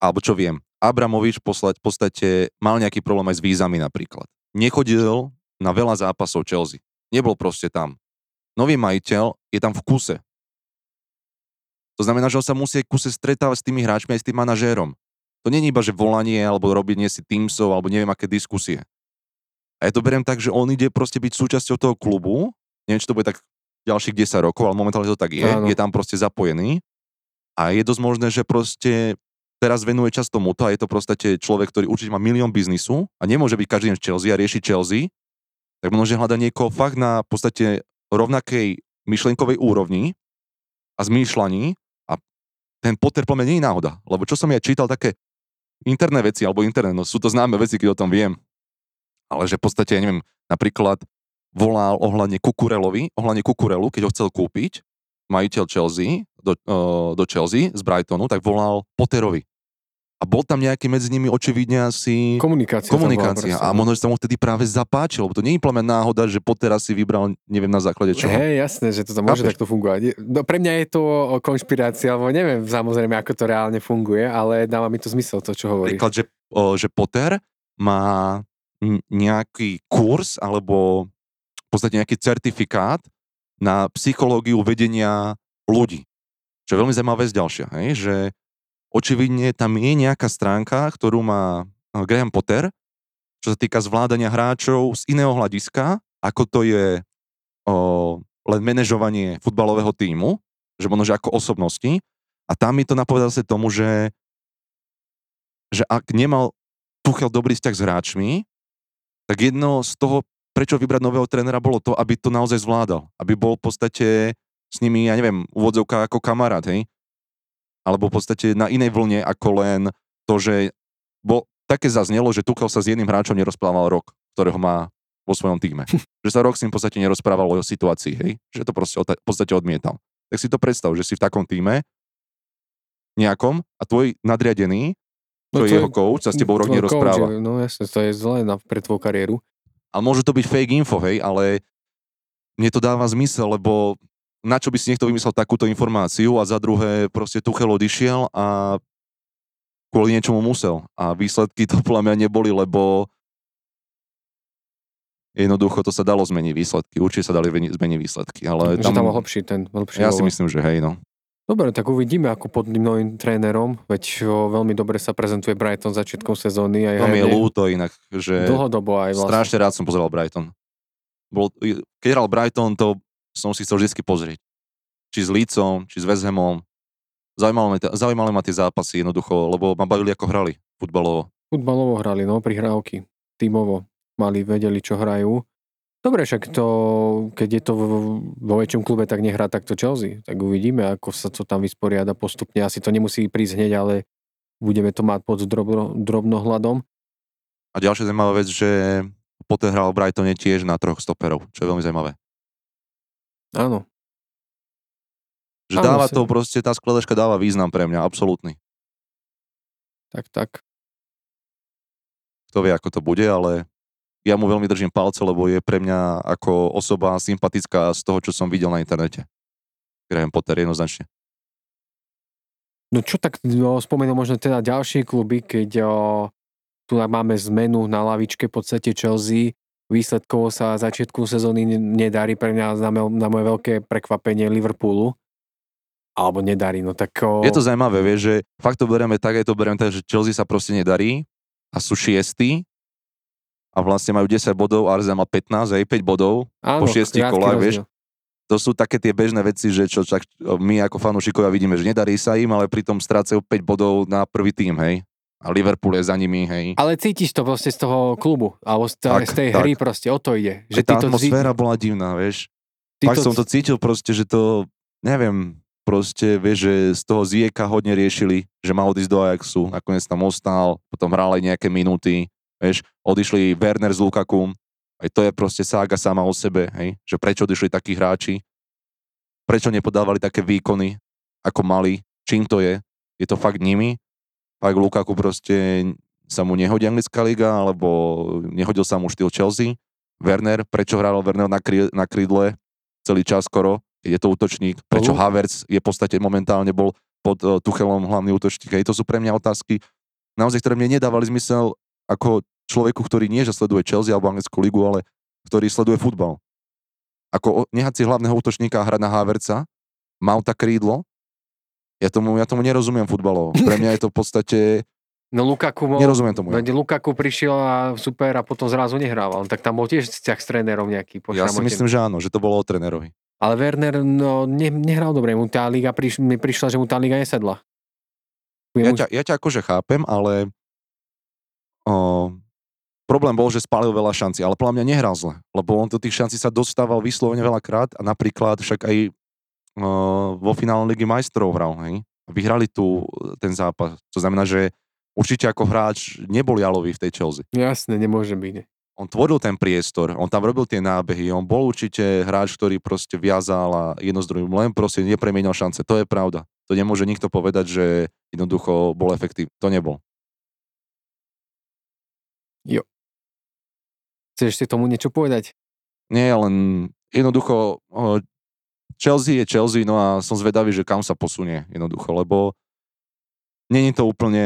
Alebo čo viem. Abramovič poslať, v podstate mal nejaký problém aj s vízami napríklad. Nechodil na veľa zápasov Chelsea. Nebol proste tam. Nový majiteľ je tam v kuse. To znamená, že on sa musí kuse stretávať s tými hráčmi aj s tým manažérom. To nie je iba, že volanie alebo robiť si Teamsov alebo neviem aké diskusie. A ja to beriem tak, že on ide proste byť súčasťou toho klubu, neviem, či to bude tak ďalších 10 rokov, ale momentálne to tak je, Áno. je tam proste zapojený a je dosť možné, že proste teraz venuje čas tomuto a je to proste človek, ktorý určite má milión biznisu a nemôže byť každý deň v Chelsea a riešiť Chelsea, tak môže hľadať niekoho fakt na podstate rovnakej myšlienkovej úrovni a zmýšľaní ten Potter po mne nie je náhoda. Lebo čo som ja čítal také interné veci, alebo interné, no sú to známe veci, keď o tom viem. Ale že v podstate, ja neviem, napríklad volal ohľadne Kukurelovi, ohľadne Kukurelu, keď ho chcel kúpiť, majiteľ Chelsea, do, uh, do Chelsea z Brightonu, tak volal Potterovi a bol tam nejaký medzi nimi očividne asi... Komunikácia. Komunikácia. A možno, že sa mu vtedy práve zapáčil, lebo to nie je plne náhoda, že Potter si vybral, neviem na základe čoho. Hej, jasné, že to môže Chápeš? takto fungovať. No, pre mňa je to konšpirácia, lebo neviem samozrejme, ako to reálne funguje, ale dáva mi to zmysel, to, čo hovorí. Príklad, že, o, že Potter má nejaký kurz alebo v podstate nejaký certifikát na psychológiu vedenia ľudí. Čo je veľmi zaujímavá vec ďalšia, hej? že očividne tam je nejaká stránka, ktorú má eh, Graham Potter, čo sa týka zvládania hráčov z iného hľadiska, ako to je o, len manažovanie futbalového týmu, že možno, že ako osobnosti. A tam mi to napovedal sa tomu, že, že ak nemal Tuchel dobrý vzťah s hráčmi, tak jedno z toho, prečo vybrať nového trénera, bolo to, aby to naozaj zvládal. Aby bol v podstate s nimi, ja neviem, úvodzovka ako kamarát, hej? Alebo v podstate na inej vlne ako len to, že bol, také zaznelo, že Tuchel sa s jedným hráčom nerozprával rok, ktorého má vo svojom týme. že sa rok s ním v podstate nerozprával o situácii, hej? Že to proste v podstate odmietal. Tak si to predstav, že si v takom týme nejakom a tvoj nadriadený, no, to je jeho coach, sa s tebou rok nerozpráva. Coach, no jasne, to je zle na, pre tvoju kariéru. A môže to byť fake info, hej, ale mne to dáva zmysel, lebo na čo by si niekto vymyslel takúto informáciu a za druhé proste Tuchel odišiel a kvôli niečomu musel. A výsledky to podľa mňa neboli, lebo jednoducho to sa dalo zmeniť výsledky. Určite sa dali zmeniť výsledky. Ale že tam, tam hlbší ten hlbší Ja si myslím, že hej, no. Dobre, tak uvidíme, ako pod novým trénerom, veď veľmi dobre sa prezentuje Brighton začiatkom sezóny. Aj to mi je ľúto inak, že dlhodobo aj vlastne. strašne rád som pozeral Brighton. Bol, keď hral Brighton, to som si chcel vždy pozrieť. Či s Lícom, či s West Hamom, Zaujímalo ma, zaujímali ma tie zápasy jednoducho, lebo ma bavili, ako hrali futbalovo. Futbalovo hrali, no, prihrávky. Tímovo. Mali, vedeli, čo hrajú. Dobre, však to, keď je to vo väčšom klube, tak nehrá takto Chelsea. Tak uvidíme, ako sa to tam vysporiada postupne. Asi to nemusí prísť hneď, ale budeme to mať pod drobno, drobnohľadom. A ďalšia zaujímavá vec, že Potter hral v Brightone tiež na troch stoperov, čo je veľmi zaujímavé. Áno, že Áno, dáva si. to proste, tá skladačka dáva význam pre mňa, absolútny. Tak, tak. Kto vie, ako to bude, ale ja mu veľmi držím palce, lebo je pre mňa ako osoba sympatická z toho, čo som videl na internete. Graham Potter jednoznačne. No čo tak no, spomenul možno teda ďalšie kluby, keď o, tu máme zmenu na lavičke v podstate Chelsea, výsledkovo sa začiatku sezóny nedarí pre mňa na, na moje veľké prekvapenie Liverpoolu alebo nedarí, no tak... O... Je to zaujímavé, vieš, že fakt to berieme tak, aj to berieme tak, že Chelsea sa proste nedarí a sú šiestí a vlastne majú 10 bodov, Arsenal má 15, aj 5 bodov Áno, po 6 kolách, vieš. To sú také tie bežné veci, že čo čak, my ako fanúšikovia vidíme, že nedarí sa im, ale pritom strácajú 5 bodov na prvý tým, hej. A Liverpool je za nimi, hej. Ale cítiš to proste z toho klubu, alebo z, tak, z tej tak. hry proste, o to ide. Že tá atmosféra zí... bola divná, vieš. Ty Fakt to... som to cítil proste, že to, neviem, proste, vieš, že z toho Zieka hodne riešili, že mal odísť do Ajaxu, nakoniec tam ostal, potom hral aj nejaké minúty, vieš, odišli Werner z Lukaku, aj to je proste sága sama o sebe, hej, že prečo odišli takí hráči, prečo nepodávali také výkony, ako mali, čím to je, je to fakt nimi, fakt Lukaku proste sa mu nehodí anglická liga, alebo nehodil sa mu štýl Chelsea, Werner, prečo hral Werner na, krí, na krídle celý čas skoro, je to útočník, prečo uh. Havertz je v podstate momentálne bol pod uh, Tuchelom hlavný útočník. Hej, to sú pre mňa otázky, naozaj, ktoré mne nedávali zmysel ako človeku, ktorý nie, že sleduje Chelsea alebo anglickú ligu, ale ktorý sleduje futbal. Ako nehať si hlavného útočníka hrať na Havertza, mal tak krídlo, ja tomu, ja tomu nerozumiem futbalovo. Pre mňa je to v podstate No Lukaku bol, Nerozumiem tomu. Ja. Lukaku prišiel a super a potom zrazu nehrával. Tak tam bol tiež vzťah s trénerom nejaký. Ja si myslím, že áno, že to bolo o trénerovi. Ale Werner no, ne, nehral dobre, mu tá liga priš, mi prišla, že mu tá liga nesedla. Ja ťa, ja ťa akože chápem, ale o, problém bol, že spálil veľa šancí, ale podľa mňa nehral zle, lebo on do tých šancí sa dostával vyslovene veľakrát a napríklad však aj o, vo finále ligy majstrov hral, hej? Vyhrali tu ten zápas. To znamená, že určite ako hráč nebol jalový v tej Chelsea. Jasne, nemôže byť on tvoril ten priestor, on tam robil tie nábehy, on bol určite hráč, ktorý proste viazal a jedno z druhým, len proste nepremienal šance. To je pravda. To nemôže nikto povedať, že jednoducho bol efektívny. To nebol. Jo. Chceš si tomu niečo povedať? Nie, len jednoducho Chelsea je Chelsea, no a som zvedavý, že kam sa posunie jednoducho, lebo není to úplne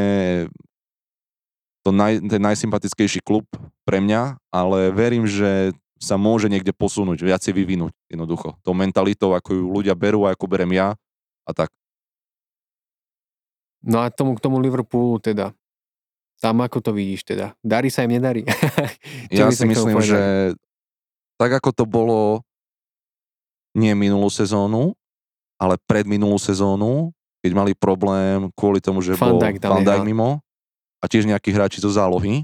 to naj, ten najsympatickejší klub pre mňa, ale verím, že sa môže niekde posunúť, viacej vyvinúť jednoducho. Tou mentalitou, ako ju ľudia berú a ako berem ja a tak. No a tomu, k tomu Liverpoolu teda. Tam ako to vidíš teda? Darí sa im, nedarí? Ja si myslím, že tak ako to bolo nie minulú sezónu, ale pred minulú sezónu, keď mali problém kvôli tomu, že Van bol Dijk tam Van Dijk mimo a tiež nejakí hráči zo zálohy,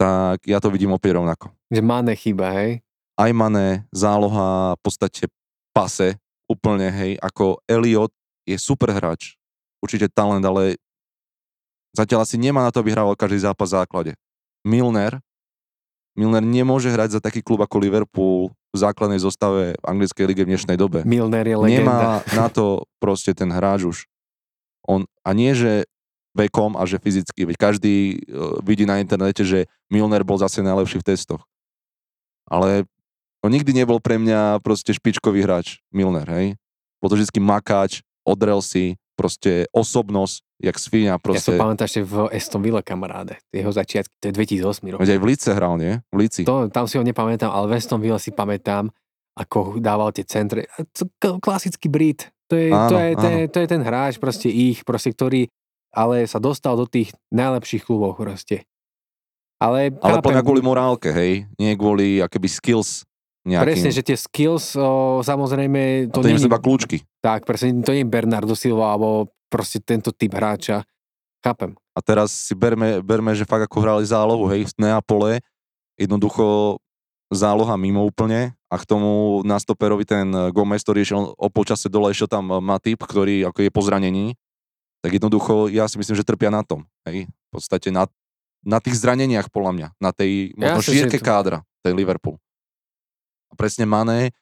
tak ja to vidím opäť rovnako. Že Mane chyba, hej? Aj Mané, záloha v podstate pase, úplne, hej, ako Elliot je super hráč, určite talent, ale zatiaľ asi nemá na to, aby hrával každý zápas v základe. Milner, Milner nemôže hrať za taký klub ako Liverpool v základnej zostave anglickej lige v dnešnej dobe. Milner je legenda. Nemá na to proste ten hráč už. On, a nie, že vekom a že fyzicky, veď každý uh, vidí na internete, že Milner bol zase najlepší v testoch. Ale on nikdy nebol pre mňa proste špičkový hráč, Milner, hej. Bol to vždy makáč, odrel si, proste osobnosť, jak Ja som proste. pamätám ešte v Aston Villa kamaráde. Jeho začiatky, to je 2008 rok. Veď aj v Lice hral, nie? V Lici. To, tam si ho nepamätám, ale v Aston Villa si pamätám, ako dával tie centre. To- Klasický Brit. To je, to, Áno, je, to, je, to je ten hráč, proste ich, proste, ktorý ale sa dostal do tých najlepších klubov proste. Ale, Ale chápem, podľa kvôli morálke, hej? Nie kvôli akoby skills nejakým. Presne, že tie skills, o, samozrejme, to, to, nie sú iba kľúčky. tak, presne, to nie je Bernardo Silva, alebo proste tento typ hráča. Chápem. A teraz si berme, berme, že fakt ako hrali zálohu, hej, v Neapole, jednoducho záloha mimo úplne a k tomu na stoperovi ten Gomez, ktorý išiel o počase dole, išiel tam Matip, ktorý ako je po zranení, tak jednoducho ja si myslím, že trpia na tom, hej, v podstate na, na tých zraneniach podľa mňa, na tej možno že šírke to- kádra, ten Liverpool. A presne Mané,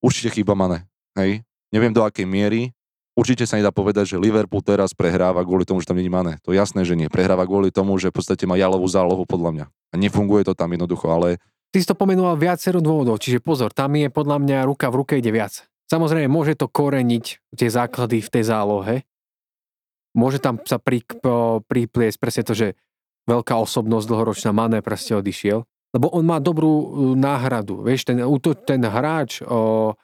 určite chýba Mané, hej, neviem do akej miery, Určite sa nedá povedať, že Liverpool teraz prehráva kvôli tomu, že tam není Mané. To je jasné, že nie. Prehráva kvôli tomu, že v podstate má jalovú zálohu podľa mňa. A nefunguje to tam jednoducho, ale Ty si to pomenoval viacero dôvodov, čiže pozor, tam je podľa mňa ruka v ruke ide viac. Samozrejme, môže to koreniť tie základy v tej zálohe. Môže tam sa pri, pripliesť presne to, že veľká osobnosť dlhoročná Mané proste odišiel. Lebo on má dobrú uh, náhradu. Vieš, ten, ten hráč, o,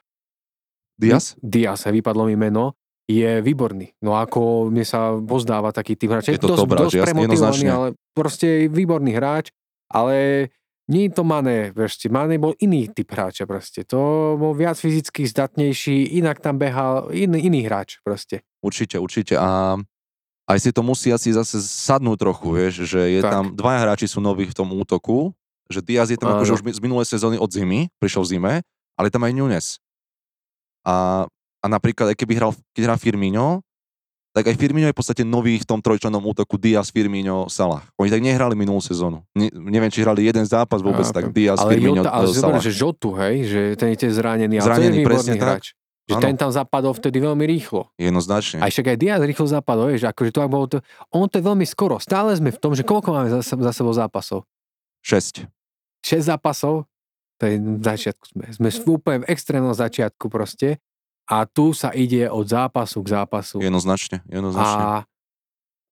Diaz? Diaz, hej, vypadlo mi meno, je výborný. No ako mne sa pozdáva taký typ hráč. Je to dosť, hráč, dosť premotivovaný, ale proste je výborný hráč, ale nie je to Mané, vieš, Mané bol iný typ hráča proste. To bol viac fyzicky zdatnejší, inak tam behal iný, iný hráč proste. Určite, určite. A aj si to musí asi zase sadnúť trochu, vieš, že je Tak. tam, dvaja hráči sú noví v tom útoku, že Diaz je tam Áno. akože už z minulej sezóny od zimy, prišiel v zime, ale tam aj Nunes. A, a napríklad, aj keby hral, keď hrá Firmino, tak aj Firmino je v podstate nový v tom trojčlennom útoku Diaz, Firmino, Salah. Oni tak nehrali minulú sezónu. Ne, neviem, či hrali jeden zápas vôbec, Chápem. tak Diaz, ale Firmino, Jota, ale zober, Salah. že Žotu, hej, že ten je tiež zranený, ale je Zranený, výborný presne tak. hráč. Že Áno. ten tam zapadol vtedy veľmi rýchlo. Jednoznačne. Aj však aj Diaz rýchlo zapadol, vieš, akože to ak bolo to, on to je veľmi skoro. Stále sme v tom, že koľko máme za, za sebou zápasov? 6. 6 zápasov, to je v začiatku sme. Sme v úplne v extrémnom začiatku proste. A tu sa ide od zápasu k zápasu. Jednoznačne, jednoznačne. A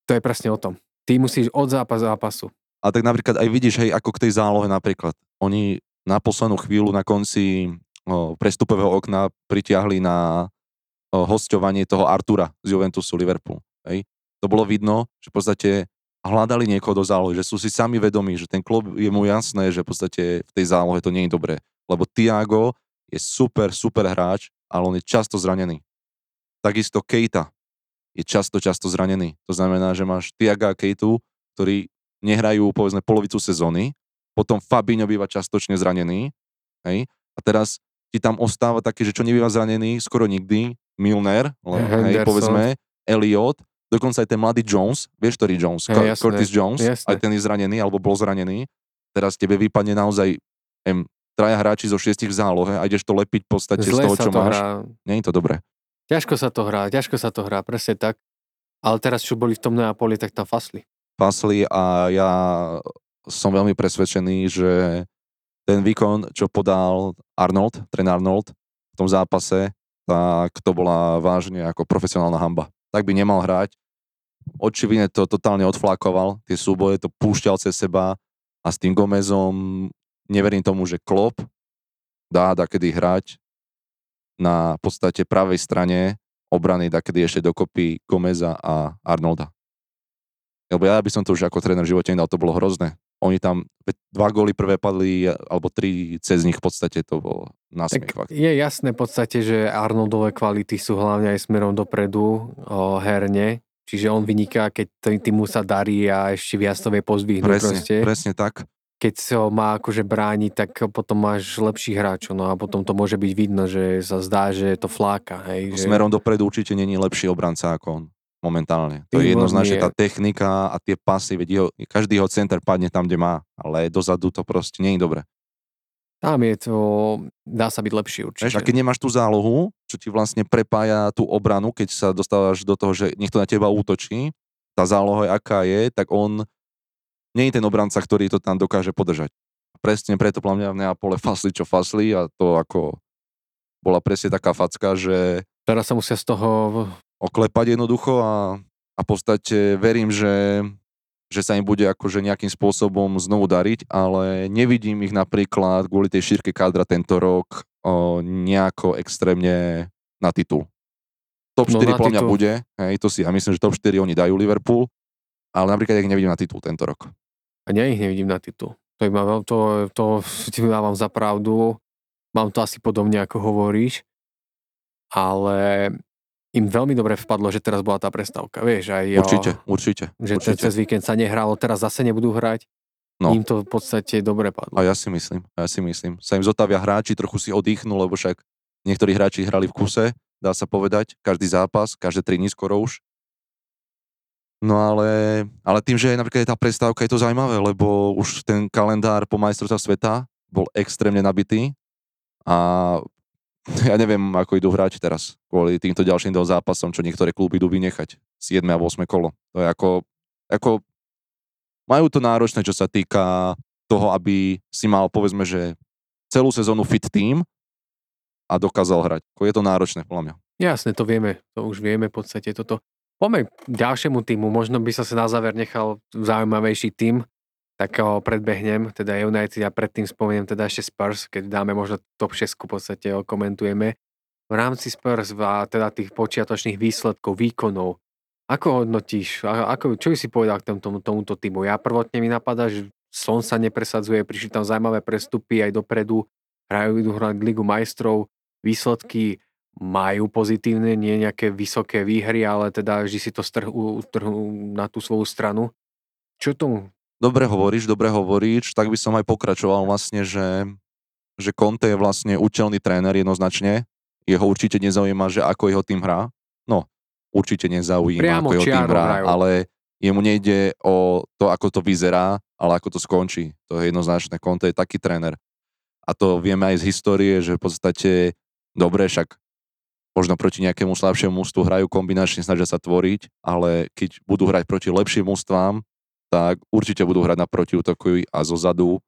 to je presne o tom. Ty musíš od zápasu zápasu. A tak napríklad aj vidíš, hej, ako k tej zálohe napríklad. Oni na poslednú chvíľu na konci o, prestupového okna pritiahli na o, hosťovanie toho Artura z Juventusu Liverpool. Hej. To bolo vidno, že v podstate hľadali niekoho do zálohy, že sú si sami vedomí, že ten klub je mu jasné, že v podstate v tej zálohe to nie je dobré. Lebo Tiago je super, super hráč, ale on je často zranený. Takisto Keita je často, často zranený. To znamená, že máš Tiaga a Keitu, ktorí nehrajú povedzme polovicu sezóny, potom Fabinho býva častočne zranený, hej, a teraz ti tam ostáva taký, že čo nebýva zranený skoro nikdy, Milner, le, hej, povedzme, Elliot, dokonca aj ten mladý Jones, vieš, ktorý Jones, Cur- jasné, Curtis Jones, jasné. aj ten je zranený, alebo bol zranený, teraz tebe vypadne naozaj em, traja hráči zo šiestich v zálohe a ideš to lepiť v podstate z Zle toho, sa čo to máš. hrá. Nie je to dobré. Ťažko sa to hrá, ťažko sa to hrá, presne tak. Ale teraz, čo boli v tom Neapoli, tak tam fasli. pasli a ja som veľmi presvedčený, že ten výkon, čo podal Arnold, tren Arnold v tom zápase, tak to bola vážne ako profesionálna hamba. Tak by nemal hrať. Očividne to totálne odflakoval, tie súboje to púšťal cez seba a s tým Gomezom neverím tomu, že Klopp dá kedy hrať na podstate pravej strane obrany, kedy ešte dokopy Gomeza a Arnolda. Lebo ja by som to už ako tréner v živote nedal, to bolo hrozné. Oni tam, dva góly prvé padli, alebo tri cez nich v podstate to bolo násmiech. Tak je jasné v podstate, že Arnoldové kvality sú hlavne aj smerom dopredu o, herne, čiže on vyniká, keď týmu sa darí a ešte viac to vie pozvihnúť presne, proste. presne tak. Keď sa má akože brániť, tak potom máš lepší hráčov, no a potom to môže byť vidno, že sa zdá, že to fláka. Hej, že... Smerom dopredu určite není lepší obranca ako on momentálne. To je jednoznačne tá technika a tie pasy, veď jeho, každý jeho center padne tam, kde má, ale dozadu to proste nie je dobre. Tam je to, dá sa byť lepší určite. Vieš, a keď nemáš tú zálohu, čo ti vlastne prepája tú obranu, keď sa dostávaš do toho, že niekto na teba útočí, tá záloha, aká je, tak on nie je ten obranca, ktorý to tam dokáže podržať. Presne preto podľa mňa v Neapole fasli, čo fasli a to ako bola presne taká facka, že... Teraz sa musia z toho oklepať jednoducho a, a v podstate verím, že, že sa im bude akože nejakým spôsobom znovu dariť, ale nevidím ich napríklad kvôli tej šírke kádra tento rok o, nejako extrémne na titul. Top 4 no, podľa mňa bude, hej, to si ja myslím, že top 4 oni dajú Liverpool, ale napríklad ich nevidím na titul tento rok. A ja ich nevidím na titul. To, to, to ti dávam za pravdu. Mám to asi podobne, ako hovoríš. Ale im veľmi dobre vpadlo, že teraz bola tá prestávka, vieš, aj Určite, o, určite. Že určite. cez víkend sa nehralo, teraz zase nebudú hrať. No. Im to v podstate dobre padlo. A ja si myslím, ja si myslím. Sa im zotavia hráči, trochu si oddychnú, lebo však niektorí hráči hrali v kuse, dá sa povedať, každý zápas, každé tri dní skoro už. No ale, ale tým, že napríklad je tá prestávka, je to zaujímavé, lebo už ten kalendár po majstrovstvách sveta bol extrémne nabitý a ja neviem, ako idú hráči teraz kvôli týmto ďalším dvom zápasom, čo niektoré kluby idú vynechať. 7 a 8 kolo. To je ako, ako majú to náročné, čo sa týka toho, aby si mal, povedzme, že celú sezónu fit tým a dokázal hrať. Je to náročné, podľa mňa. Jasne, to vieme. To už vieme v podstate toto. Poďme k ďalšiemu týmu. Možno by sa na záver nechal zaujímavejší tým tak ho predbehnem, teda United a predtým spomeniem teda ešte Spurs, keď dáme možno top 6 v podstate komentujeme. V rámci Spurs a teda tých počiatočných výsledkov, výkonov, ako hodnotíš, ako, čo by si povedal k tomu, tomuto týmu? Ja prvotne mi napadá, že Son sa nepresadzuje, prišli tam zaujímavé prestupy aj dopredu, hrajú idú hrať Ligu majstrov, výsledky majú pozitívne, nie nejaké vysoké výhry, ale teda vždy si to strhú, strhú na tú svoju stranu. Čo tomu Dobre hovoríš, dobre hovoríš, tak by som aj pokračoval vlastne, že, že Conte je vlastne účelný tréner jednoznačne. Jeho určite nezaujíma, že ako jeho tým hrá. No, určite nezaujíma, Priamo ako jeho tým hrá, hrajú. ale jemu nejde o to, ako to vyzerá, ale ako to skončí. To je jednoznačné. Conte je taký tréner. A to vieme aj z histórie, že v podstate dobre, však možno proti nejakému slabšiemu mústvu hrajú kombinačne, snažia sa tvoriť, ale keď budú hrať proti lepším mústvám, tak určite budú hrať na protiútoku a zo zadu.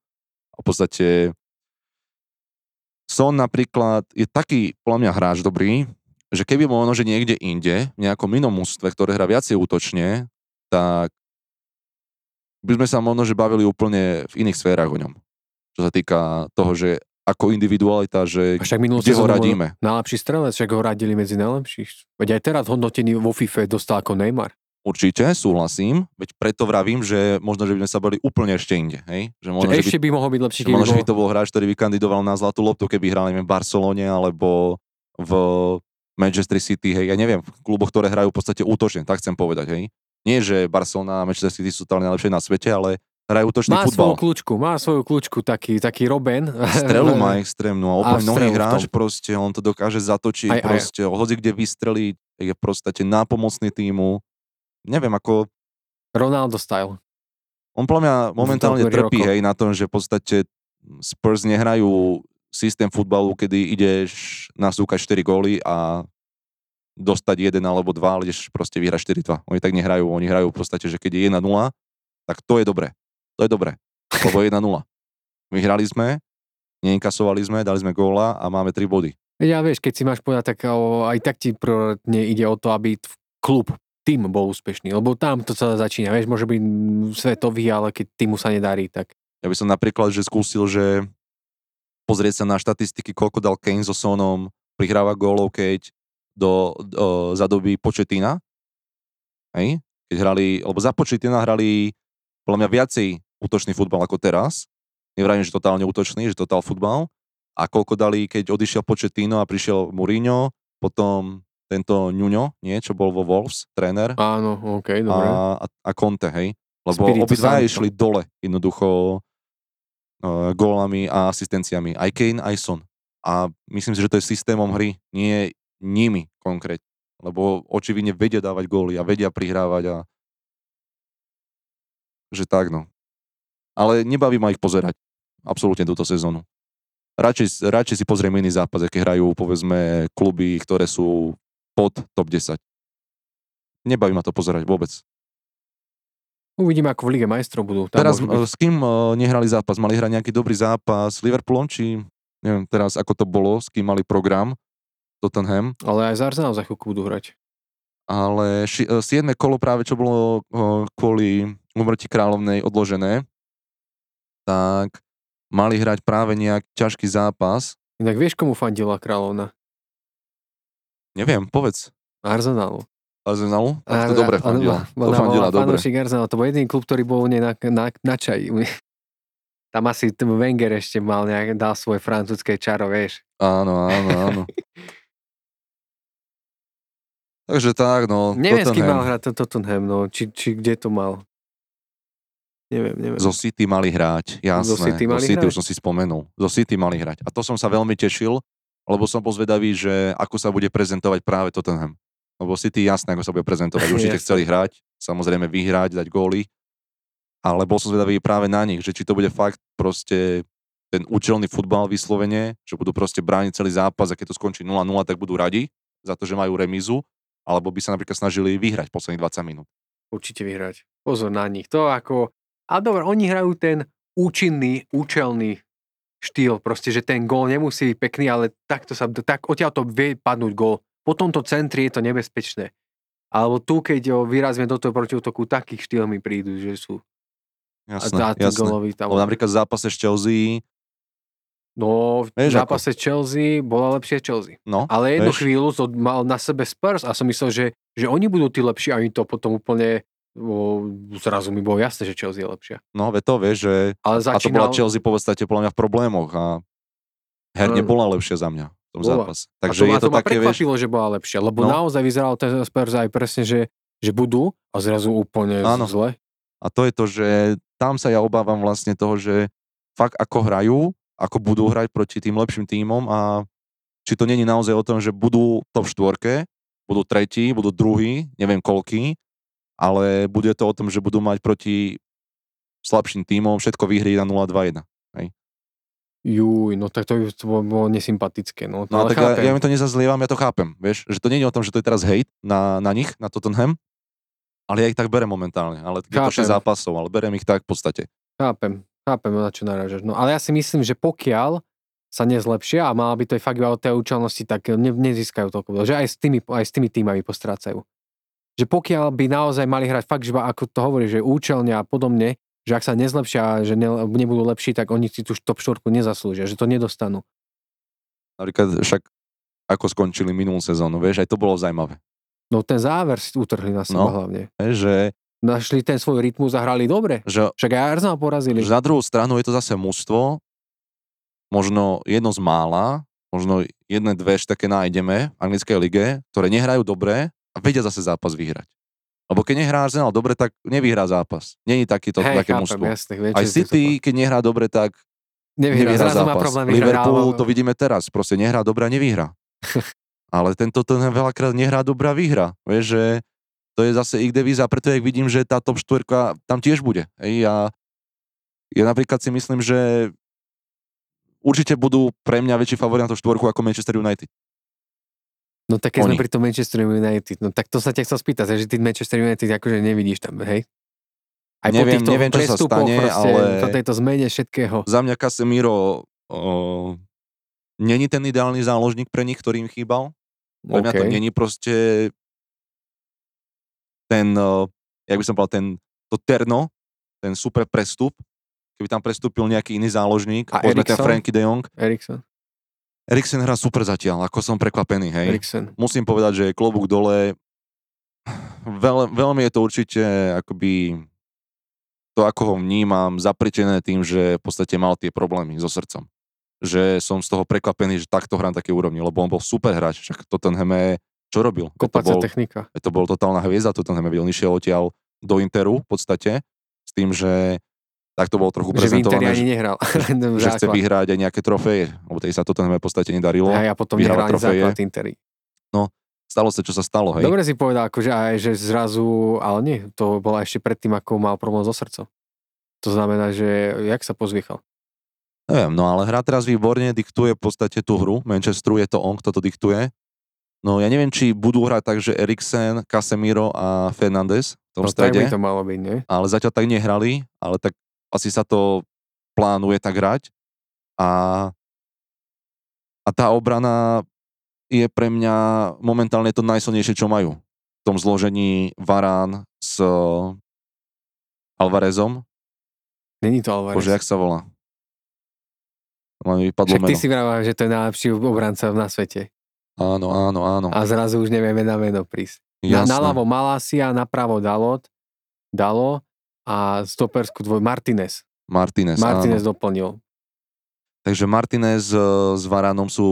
A v podstate Son napríklad je taký, podľa mňa, hráč dobrý, že keby možno, že niekde inde, v nejakom inom mústve, ktoré hrá viacej útočne, tak by sme sa možno, že bavili úplne v iných sférach o ňom. Čo sa týka toho, že ako individualita, že však kde ho radíme. Najlepší strelec, však ho radili medzi najlepších. Veď aj teraz hodnotený vo FIFA dostal ako Neymar. Určite, súhlasím, veď preto vravím, že možno, že by sme sa boli úplne ešte inde, hej? Že možno, že ešte by, by mohol byť lepší, možno, že by to bol hráč, ktorý by kandidoval na zlatú loptu, keby hral neviem, v Barcelone alebo v Manchester City, hej, ja neviem, v kluboch, ktoré hrajú v podstate útočne, tak chcem povedať, hej. Nie, že Barcelona a Manchester City sú tam najlepšie na svete, ale hrajú útočný má futbal. Má svoju kľúčku, má svoju kľúčku, taký, taký Robin. Strelu má extrémnu a úplne nohý hráč, proste, on to dokáže zatočiť, aj, proste, aj. hoci kde vystrelí, je v podstate nápomocný týmu, neviem, ako... Ronaldo style. On podľa mňa momentálne trpí, hej, na tom, že v podstate Spurs nehrajú systém futbalu, kedy ideš nasúkať 4 góly a dostať jeden alebo dva, ale ideš proste vyhrať 4-2. Oni tak nehrajú, oni hrajú v podstate, že keď je 1-0, tak to je dobré. To je dobré, lebo 1-0. Vyhrali sme, neinkasovali sme, dali sme góla a máme 3 body. Ja vieš, keď si máš povedať, tak aj tak ti ide o to, aby klub tým bol úspešný, lebo tam to sa začína, vieš, môže byť svetový, ale keď týmu sa nedarí, tak... Ja by som napríklad, že skúsil, že pozrieť sa na štatistiky, koľko dal Kane so Sonom, prihráva gólov, keď do, do, za doby Početina, hej? keď hrali, lebo za Početina hrali podľa mňa viacej útočný futbal ako teraz. Nevrajím, že totálne útočný, že totál futbal. A koľko dali, keď odišiel Početino a prišiel Mourinho, potom tento Nuno, nie, čo bol vo Wolves, tréner. Áno, OK, dobre. A, a, Conte, hej. Lebo obidva išli dole jednoducho uh, gólami a asistenciami. Aj Kane, aj Son. A myslím si, že to je systémom hry, nie nimi konkrétne. Lebo očividne vedia dávať góly a vedia prihrávať a že tak no. Ale nebaví ma ich pozerať. Absolútne túto sezónu. Radšej, radšej si pozriem iný zápas, aké hrajú, povedzme, kluby, ktoré sú pod top 10. Nebaví ma to pozerať vôbec. Uvidíme, ako v Lige majstrov budú. Tam Teraz byť. eh, s kým eh, nehrali zápas? Mali hrať nejaký dobrý zápas s Liverpoolom, či neviem teraz, ako to bolo, s kým mali program Tottenham, Ale aj z Arsenal za chvíľku budú hrať. ale ši, 7. kolo práve, čo bolo kvôli umrti kráľovnej odložené, tak mali hrať práve nejak ťažký zápas. Inak vieš, komu fandila kráľovna? Neviem, povedz. Arsenalu. Arsenalu? Tak to dobre fandila. To fandila dobre. Arsenalu. To bol jediný klub, ktorý bol u nej na, na, na čaji. Tam asi ten Wenger ešte mal nejak, dal svoje francúzske čaro, vieš. Áno, áno, áno. Takže tak, no. Neviem, s kým mal hrať to Tottenham, no. Či, či kde to mal. Neviem, neviem. Zo City mali hrať, jasné. Zo City mali City hrať? už som si spomenul. Zo City mali hrať. A to som sa veľmi tešil, lebo som bol zvedavý, že ako sa bude prezentovať práve Tottenham. Lebo City jasné, ako sa bude prezentovať. Určite chceli hrať, samozrejme vyhrať, dať góly. Ale bol som zvedavý práve na nich, že či to bude fakt proste ten účelný futbal vyslovene, že budú proste brániť celý zápas a keď to skončí 0-0, tak budú radi za to, že majú remízu, alebo by sa napríklad snažili vyhrať posledných 20 minút. Určite vyhrať. Pozor na nich. To ako... A dobre, oni hrajú ten účinný, účelný štýl. Proste, že ten gól nemusí byť pekný, ale takto sa, tak odtiaľ to vie padnúť gól. Po tomto centri je to nebezpečné. Alebo tu, keď ho vyrazíme do toho protiútoku, takých štýlmi prídu, že sú. Jasné, a jasné. gólový tam. Lebo napríklad v zápase s Chelsea, No, v Vieš zápase Chelsea bola lepšie Chelsea. no, Ale jednu vieš, chvíľu to mal na sebe Spurs a som myslel, že, že oni budú tí lepší a oni to potom úplne o, zrazu mi bolo jasné, že Chelsea je lepšia. no ve to vieš, že Ale a to začínal... bola Chelsea po podstate podľa mňa v problémoch a herne Mm. bola lepšia za mňa v tom Bola. zápase. a Takže to, je to, to ma také, vieš, že bola lepšia, lebo No. naozaj vyzeral ten Spurs aj presne, že, že budú a zrazu úplne Áno. zle. a to je to, že tam sa ja obávam vlastne toho, že fakt ako hrajú, ako budú hrať proti tým lepším tímom a či to není naozaj o tom, že budú top štvorke, budú tretí, budú druhý, neviem koľký, ale bude to o tom, že budú mať proti slabším tímom všetko vyhrieť na 0-2-1. Juj, no tak to, by- bolo, nesympatické. No, No ale tak ja, chápem. ja mi to nezazlievam, ja to chápem, vieš, že to nie je o tom, že to je teraz hejt na, na nich, na Tottenham, ale ja ich tak berem momentálne, ale je to 6 Chápem. zápasov, ale berem ich tak v podstate. Chápem, chápem, na čo narážaš. No ale ja si myslím, že pokiaľ sa nezlepšia a mala by to aj fakt iba o tej účelnosti, tak ne, nezískajú toľko. Že aj s tými, aj s tými týmami postrácajú. Že pokiaľ by naozaj mali hrať fakt, že ako to hovorí, že účelne a podobne, že ak sa nezlepšia, že ne, nebudú lepší, tak oni si tú top štvorku nezaslúžia, že to nedostanú. Napríklad však ako skončili minulú sezónu, vieš, aj to bolo zaujímavé. No ten záver si utrhli na seba No. hlavne. Že, Našli ten svoj rytmus a hrali dobre. že, Však aj Arsenal porazili. že na druhú stranu je to zase mužstvo, možno jedno z mála, možno jedné, dve ešte také nájdeme v anglickej lige, ktoré nehrajú dobre a vedia zase zápas vyhrať. Lebo keď nehrá Arsenal dobre, tak nevyhrá zápas. Není takýto Hej, také mužstvo. Aj City, keď nehrá dobre, tak nevyhrá, nevyhrá zrazu má zápas. problém. Liverpool, to vidíme teraz, proste nehrá dobre a nevyhrá. Ale tento ten veľakrát nehrá dobrá výhra. Vieš, že to je zase ich devíza, preto ja vidím, že tá top 4 tam tiež bude. Ej, ja, ja napríklad si myslím, že určite budú pre mňa väčší favorit na tú štvorku ako Manchester United. No tak keď sme Oni. pri tom Manchester United, no tak to sa ťa chcel spýtať, že ty Manchester United akože nevidíš tam, hej? Aj Neviem- po týchto neviem, čo sa stane, proste, ale- po tejto zmene všetkého. Za mňa Casemiro o, není ten ideálny záložník pre nich, ktorý im chýbal. Pre mňa to není proste ten, uh, jak by som povedal, ten, to terno, ten super prestup, keby tam prestúpil nejaký iný záložník, A povedzme ten? Frankie de Jong. Eriksen, Eriksen hrá super zatiaľ, ako som prekvapený, hej. Eriksen. Musím povedať, že klobúk dole, veľ, veľmi je to určite akoby to, ako ho vnímam, zapričené tým, že v podstate mal tie problémy so srdcom. Že som z toho prekvapený, že takto hrá na takej úrovni, lebo on bol super hráč, však Tottenham čo robil? Kopacia to bol, technika. to bol totálna hviezda Tottenham, on išiel odtiaľ do Interu v podstate, s tým, že tak to bolo trochu Že prezentované, ani nehral. že chce vyhrať aj nejaké trofeje, lebo tej sa Tottenham v podstate nedarilo. A ja potom nehral ani základ Interi. Stalo sa, čo sa stalo, hej. Dobre si povedal, akože aj, že zrazu, ale nie, to bolo ešte predtým, ako mal problém so srdcom. To znamená, že jak sa pozviechal? Neviem, no ale hrá teraz výborne, diktuje v podstate tú hru. Manchesteru je to on, kto to diktuje. No ja neviem, či budú hrať tak, že Eriksen, Casemiro a Fernández v tom No tak by strede, to malo byť, nie? ale zatiaľ tak nehrali, ale tak asi sa to plánuje tak hrať. A, a tá obrana je pre mňa momentálne to najsilnejšie, čo majú. V tom zložení Varán s Alvarezom. Není to Alvarez. Bože, jak sa volá? Len vypadlo Však ty meno. si vravel, že to je najlepší obranca na svete. Áno, áno, áno. A zrazu už nevieme na meno prísť. Na, Jasné. naľavo Malasia, napravo Dalot, Dalo a stopersku dvoj Martinez. Martinez, Martinez áno. doplnil. Takže Martinez eh, s Varánom sú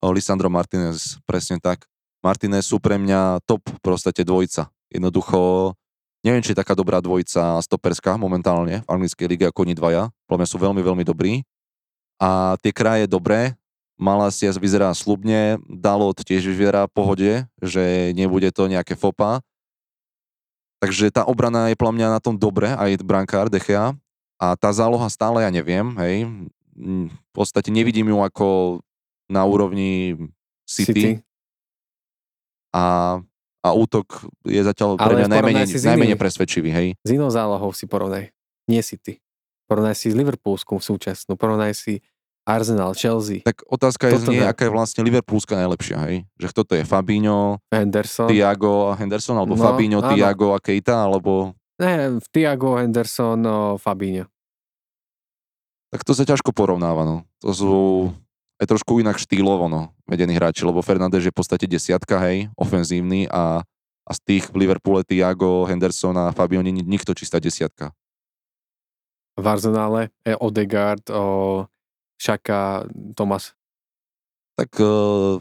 eh, Lisandro Martinez, presne tak. Martinez sú pre mňa top v podstate dvojica. Jednoducho, neviem, či je taká dobrá dvojica stoperská momentálne v anglickej lige ako oni dvaja. Podľa mňa sú veľmi, veľmi dobrí. A tie kraje dobré. Malasia vyzerá slubne, Dalot tiež vyzerá v pohode, že nebude to nejaké fopa. Takže tá obrana je podľa mňa na tom dobre, aj brankár Dechea. A tá záloha stále ja neviem, hej. V podstate nevidím ju ako na úrovni City, City. A, a útok je zatiaľ pre mňa v najmenej, najmenej presvedčivý, hej. S inou zálohou si porovnaj. Nie City. Porovnaj si s Liverpoolskou súčasnú. Porovnaj si Arsenal, Chelsea, Tak otázka je Toto znie, aká je vlastne Liverpoolská najlepšia, hej. Že kto to je, Fabinho, Henderson. Tiago a Henderson, alebo No, Fabinho, áno. Tiago a Keita, alebo... Ne, Tiago, Henderson, o, Fabinho. Tak to sa ťažko porovnáva, no. To sú je trošku inak štýlovo, no, vedení hráči, lebo Fernández je v podstate desiatka, hej, ofenzívny a, a z tých v Liverpoole Tiago, Henderson a Fabio ni- nikto čistá desiatka. V Arsenále je Odegaard, o, Šaka, Thomas. Tak uh,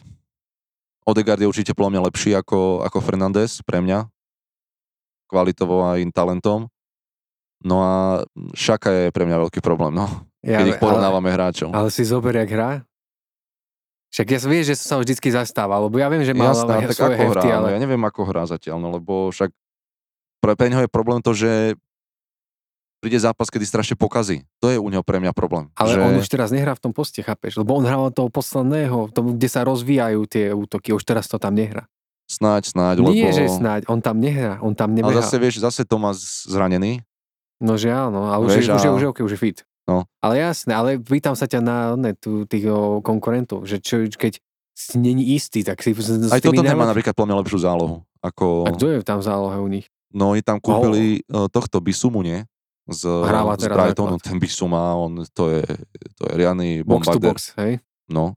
Odegaard je určite podľa mňa lepší ako, ako Fernández pre mňa. Kvalitovo a in talentom. No a Šaka je pre mňa veľký problém, no. Ja, Keď ich porovnávame hráčov. Ale, ale si zober, jak hrá. Však ja vieš, že som sa vždycky zastával, lebo ja viem, že mal Jasné, aj tak svoje ako hefty, hrá, ale ja neviem, ako hrá zatiaľ, no lebo však pre, pre neho je problém to, že príde zápas, kedy strašne pokazí. To je u neho pre mňa problém. Ale že... on už teraz nehrá v tom poste, chápeš? Lebo on hral toho posledného, tom, kde sa rozvíjajú tie útoky, už teraz to tam nehrá. Snáď, snáď, lebo... Nie, že snáď, on tam nehrá, on tam Ale nebeha. zase, vieš, zase Tomas zranený. No že áno, ale už, Vieš, je, už, je, a- už, je, okay, už je fit. No. Ale jasné, ale pýtam sa ťa na ne, tu, tých o, konkurentov, že čo, keď si není istý, tak si Aj toto nemá napríklad mňa lepšiu zálohu. Ako... A kto je tam v zálohe u nich? No, oni tam kúpili uh, tohto Bisumu, nie? Z, Hráva z Brightonu. Ten Bisuma, on, to je, to je riadny Box to bombarder. box, hej? No,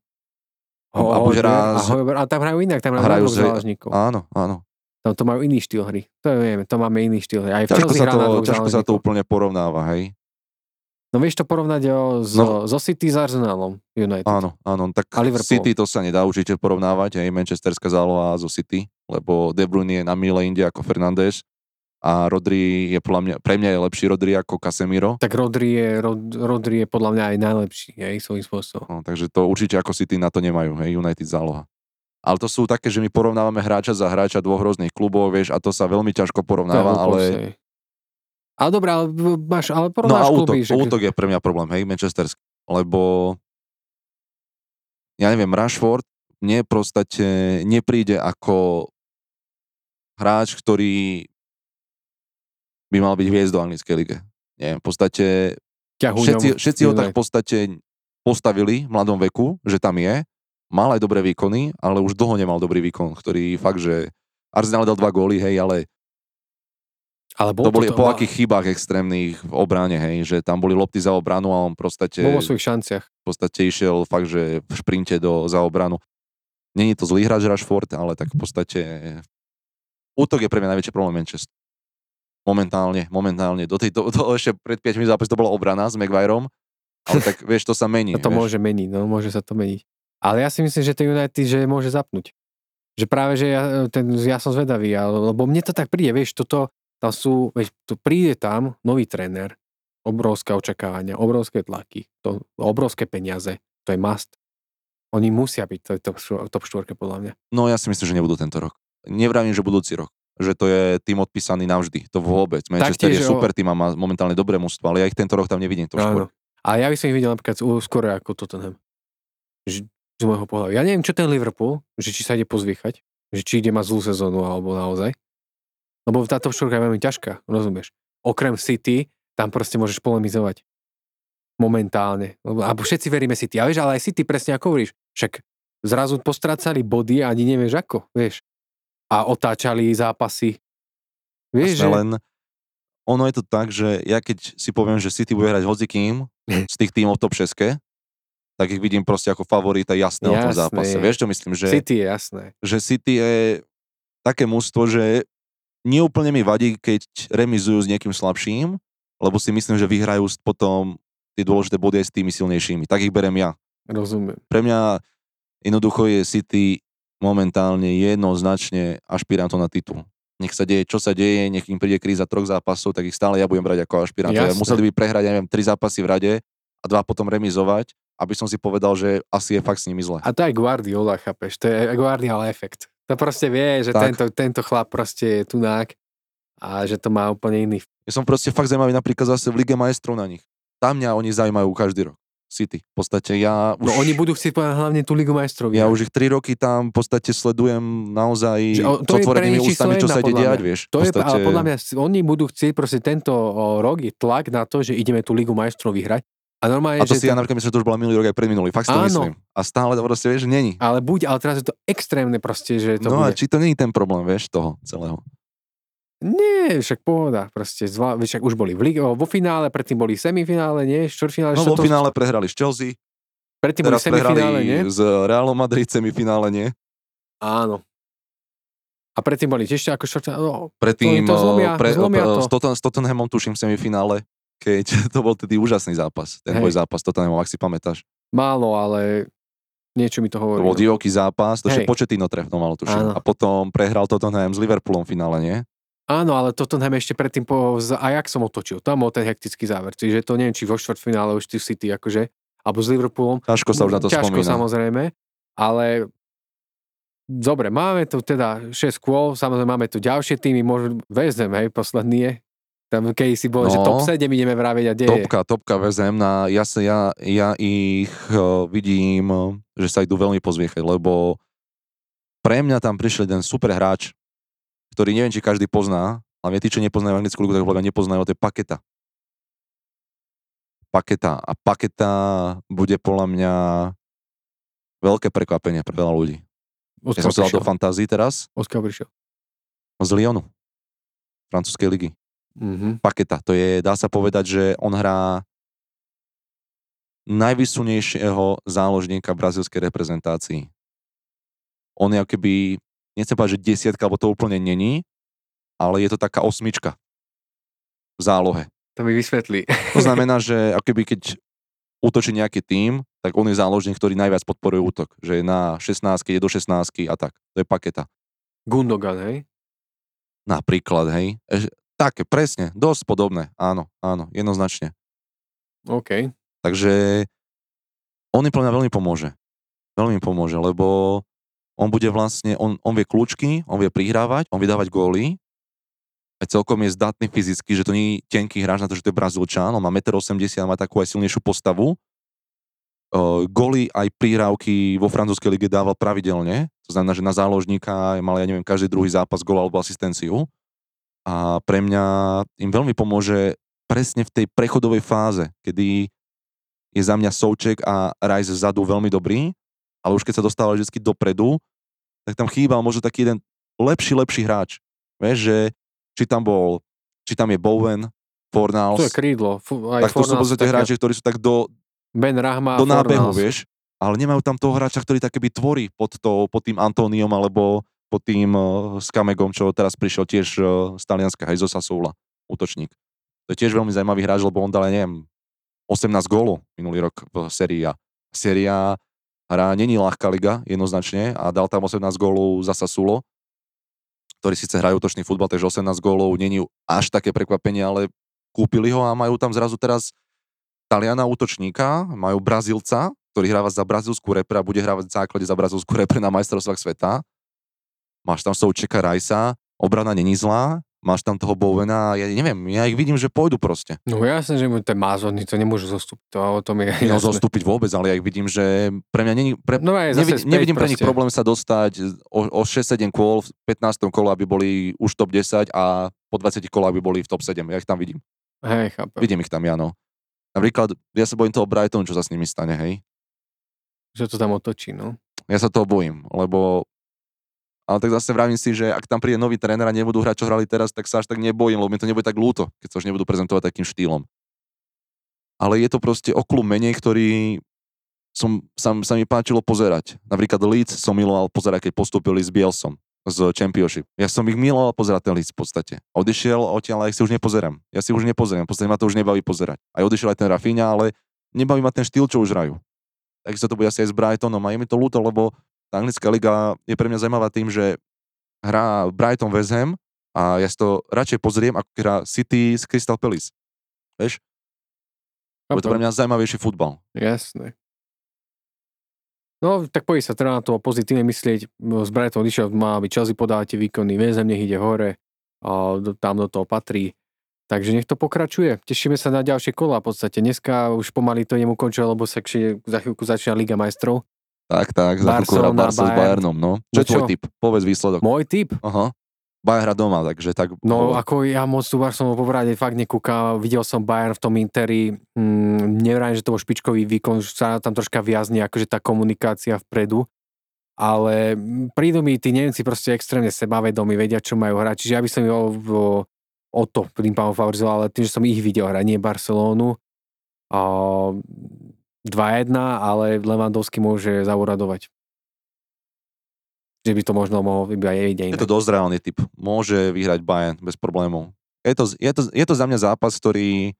Ho, A buď hrá z- a tam hrajú inak, tam hrajú, Hrajú z- záložníkov. áno, áno. Tam to majú iný štýl hry. To vieme, to máme iný štýl hry. Aj v Ťažko sa, to, ťažko sa to úplne porovnáva, hej? No vieš to porovnať o, z, No. zo City s Arsenalom United. Áno, áno, tak A Liverpool. City to sa nedá určite porovnávať, hej, Manchesterská záloha zo City, lebo De Bruyne je na míle inde ako Fernández a Rodri je podľa mňa, pre mňa je lepší Rodri ako Casemiro, Tak Rodri je, Rod, Rodri je podľa mňa aj najlepší, hej, svojím spôsobom. no, takže to určite ako City na to nemajú, hej, United záloha. Ale to sú také, že my porovnávame hráča za hráča dvoch rôznych klubov, vieš, a to sa veľmi ťažko porovnáva, ale... hej. Ale dobré, ale máš, ale No porovnáš a útok, kluby, že... útok je pre mňa problém, hej, Manchesterský, lebo ja neviem, Rashford mne proste nepríde ako hráč, ktorý by mal byť hviezdou anglickej lige. Nie, v podstate ťahuňom všetci, všetci ho tak v podstate postavili v mladom veku, že tam je, mal aj dobré výkony, ale už dlho nemal dobrý výkon, ktorý fakt, že Arsenal dal dva góly, hej, ale Ale bol to boli to, po akých chybách extrémnych v obrane, hej, že tam boli lopty za obranu a on proste, Bol vo svojich šanciach. v podstate išiel fakt, že v šprinte do, za obranu. Není to zlý hráč Rashford, ale tak v podstate útok je pre mňa najväčší problém Manchester. Momentálne, momentálne. Do tej, do, do, ešte pred 5 zápas to bola obrana s Maguireom, ale tak vieš, to sa mení. No to vieš. môže meniť, no môže sa to meniť. Ale ja si myslím, že ten United, že môže zapnúť. Že práve, že ja, ten, ja som zvedavý, ale, lebo mne to tak príde, vieš, toto, tam sú, vieš, tu príde tam nový tréner, obrovské očakávania, obrovské tlaky, to, obrovské peniaze, to je must. Oni musia byť to, top, top 4 podľa mňa. No ja si myslím, že nebudú tento rok. Nevravím, že budúci rok. Že to je tým odpísaný navždy. To vôbec. Manchester Taktiež, je super tým a má momentálne dobré mužstvo, ale ja ich tento rok tam nevidím. To Áno. Ale ja by som ich videl napríklad skôr ako Tottenham. Že, z môjho pohľadu. Ja neviem, čo ten Liverpool, že či sa ide pozvychať, že či ide mať zlú sezónu alebo naozaj. Lebo tá top 4 je veľmi ťažká, rozumieš? Okrem City, tam proste môžeš polemizovať. Momentálne. Lebo, alebo všetci veríme City. A vieš, ale aj City presne ako hovoríš. Však zrazu postracali body a ani nevieš ako, vieš. A otáčali zápasy. Vieš, že... Len ono je to tak, že ja keď si poviem, že City bude hrať hocikým z tých tímov top 6, tak ich vidím proste ako favorita jasné o tom zápase. Vieš, čo myslím? Že, City je jasné. že City je také mužstvo, že neúplne mi vadí, keď remizujú s niekým slabším, lebo si myslím, že vyhrajú potom tie dôležité body aj s tými silnejšími. Tak ich berem ja. Rozumiem. Pre mňa jednoducho je City momentálne jednoznačne ašpirantom na titul. Nech sa deje, čo sa deje, nech im príde kríza troch zápasov, tak ich stále ja budem brať ako ašpirantov. Jasné. Museli by prehrať, ja neviem, tri zápasy v rade a dva potom remizovať, aby som si povedal, že asi je fakt s nimi zle. A to aj Guardiola, chápeš? To je Guardiola efekt. To proste vie, že Tak. tento, tento chlap proste je tunák a že to má úplne iný. Ja som proste fakt zaujímavý napríklad zase v Lige majstrov na nich. Tam mňa oni zaujímajú každý rok. City. V podstate ja už, No oni budú chcieť povedať hlavne tú Ligu majstrov. ja už ich tri roky tam v podstate sledujem naozaj Že o- s to otvorenými ústami, čo sa ide diať, vieš. To v je, podstate, ale podľa mňa oni budú chcieť proste tento rok je tlak na to, že ideme tú Ligu majstrov vyhrať. A normálne, a to že si ja ten- napríklad myslím, že to už bola minulý rok aj predminulý. Fakt si to myslím. A stále to proste, vieš, není. ale buď, ale teraz je to extrémne proste, že to no a bude. či to není ten problém, vieš, toho celého. Nie, však pohoda. Proste, zvla... však už boli v lige, vo finále, predtým boli semifinále, nie? Štvrťfinále, No vo štvrtol- finále prehrali s Chelsea, Predtým boli teraz prehrali semifinále, nie? s Realom Madrid semifinále, nie? Áno. A predtým boli tiež ako štvrťfinále. No, Predtým to zlomia- pre, zlomia to. S, Totten, s Tottenhamom tuším semifinále, keď to bol tedy úžasný zápas. Ten Hej. tvoj zápas Tottenhamom, ak si pamätáš. málo, ale niečo mi to hovorí. To bol divoký zápas, to ešte Početino trefno malo tuším. Áno. A potom prehral Tottenham s Liverpoolom v finále, nie? Áno, ale Tottenham ešte predtým po, z Ajaxom otočil. Tam bol ten hektický záver. Čiže to neviem, či vo štvrtfinále už ty City, akože, alebo s Liverpoolom. Ťažko sa už na to Ťažko spomína. samozrejme, ale dobre, máme tu teda 6 kôl, samozrejme máme tu ďalšie týmy, možno Vezem, hej, posledný je. Tam keď si bol, že No. top 7 ideme vraviť a deje. Topka, topka vezem na, ja, sa, ja, ja ich uh, vidím, že sa idú veľmi pozviechať, lebo pre mňa tam prišiel jeden super hráč, ktorý neviem, či každý pozná, ale tí, čo nepoznajú anglickú ligu, tak podľa nepoznajú, to je Paketa. Paketa. A Paketa bude podľa mňa veľké prekvapenie pre veľa ľudí. Ja Odkiaľ som sa do fantázii teraz Odkiaľ prišiel? z Lyonu, francúzskej ligy. Mhm. Paketa. To je, dá sa povedať, že on hrá najvysunejšieho záložníka brazilskej reprezentácii. On je keby, nechcem povedať, že desiatka, alebo to úplne není, ale je to taká osmička v zálohe. To mi vysvetlí. To znamená, že ako keby keď útočí nejaký tým, tak on je záložník, ktorý najviac podporuje útok. Že je na 16, je do 16 a tak. To je paketa. Gundogan, hej? Napríklad, hej. Eš- Také, presne, dosť podobné. Áno, áno, jednoznačne. OK. Takže on mi podľa mňa veľmi pomôže. Veľmi pomôže, lebo on bude vlastne, on, on vie kľúčky, on vie prihrávať, on vie dávať góly, a celkom je zdatný fyzicky, že to nie je tenký hráč na to, že to je Brazílčan, on má 1,80 m, má takú aj silnejšiu postavu. Uh, góly aj prihrávky vo francúzskej lige dával pravidelne, to znamená, že na záložníka mal, ja neviem, každý druhý zápas gól alebo asistenciu. A pre mňa im veľmi pomôže presne v tej prechodovej fáze, kedy je za mňa Souček a Rice vzadu veľmi dobrý, ale už keď sa dostával vždy dopredu, tak tam chýbal možno taký jeden lepší, lepší hráč. Vieš, že či tam bol, či tam je Bowen, Fornals, To je krídlo. Fu, aj tak to sú podstate také- hráči, ktorí sú tak do, Ben Rahma do nábehu, Fornals. vieš, ale nemajú tam toho hráča, ktorý tak keby tvorí pod, to, pod tým Antóniom alebo pod tým uh, Skamegom, čo teraz prišiel tiež uh, z Talianska, aj zo Sassoula, útočník. To je tiež veľmi zaujímavý hráč, lebo on dal, neviem, 18 gólov minulý rok v sérii A. Séria hra není ľahká liga, jednoznačne, a dal tam 18 gólov za Sassuolo, ktorí síce hrajú útočný futbal, takže 18 gólov není až také prekvapenie, ale kúpili ho a majú tam zrazu teraz Taliana útočníka, majú Brazílca, ktorý hráva za brazilskú repre a bude hrávať v základe za brazilskú repre na majstrovstvách sveta. Máš tam Součeka Rajsa, obrana není zlá, máš tam toho Bowena a ja neviem, ja ich vidím, že pôjdu proste. No jasne, že ten Mazony to nemôžu zostúpiť, to o tom je No jasné. zostúpiť vôbec, ale ja ich vidím, že pre mňa není, pre, No aj zase nevidím, nevidím pre nich proste. problém sa dostať o, o 6-7 kôl v 15. kole, aby boli už top 10 a po 20 kolách by boli v top 7. Ja ich tam vidím. Hej, chápem. Vidím ich tam, ja no. Napríklad, ja sa bojím toho Brightonu, čo sa s nimi stane, hej. Že to tam otočí, no. Ja sa toho bojím, lebo ale tak zase vravím si, že ak tam príde nový tréner a nebudú hrať, čo hrali teraz, tak sa až tak nebojím, lebo mi to nebude tak ľúto, keď sa už nebudú prezentovať takým štýlom. Ale je to proste o menej, ktorý som, sa, sa mi páčilo pozerať. Napríklad Leeds som miloval pozerať, keď postúpili s Bielsom z Championship. Ja som ich miloval pozerať ten Leeds v podstate. A odišiel odtiaľ, ale ich si už nepozerám. Ja si už nepozerám, v podstate ma to už nebaví pozerať. Aj odišiel aj ten Rafinha, ale nebaví ma ten štýl, čo už hrajú. Takisto to bude asi aj s Brightonom a je mi to ľúto, lebo tá anglická liga je pre mňa zaujímavá tým, že hrá Brighton West Ham a ja si to radšej pozriem, ako hrá City s Crystal Palace. Vieš? Bude to pre mňa zaujímavejší futbal. Jasné. No, tak pojí sa treba na to pozitívne myslieť. Z Brighton odišiel, má byť Chelsea podávate výkony, Vezem nech ide hore, a tam do toho patrí. Takže nech to pokračuje. Tešíme sa na ďalšie kola v podstate. Dneska už pomaly to nemu končilo, lebo sa kši- za chvíľku začína Liga majstrov. Tak, tak, za chvíľku hrá Barcelona, Barca s Bayern. Bayernom, no. Čo No je tvoj typ? Povedz výsledok. Môj typ? Aha. Bayern hrá doma, takže tak... No ako ja moc tu som po vrade fakt nekúkal, videl som Bayern v tom Interi, mm, nevrajím, že to bol špičkový výkon, už sa tam troška viazne, akože tá komunikácia vpredu, ale mm, prídu mi tí Nemci proste extrémne sebavedomí, vedia, čo majú hrať, čiže ja by som ich o, o, o to tým pádom favorizoval, ale tým, že som ich videl hrať, nie Barcelónu, a 2-1, ale Lewandowski môže zauradovať. Že by to možno mohol byť aj Je inak. to dosť reálny typ. Môže vyhrať Bayern bez problémov. Je to, je, to, je to za mňa zápas, ktorý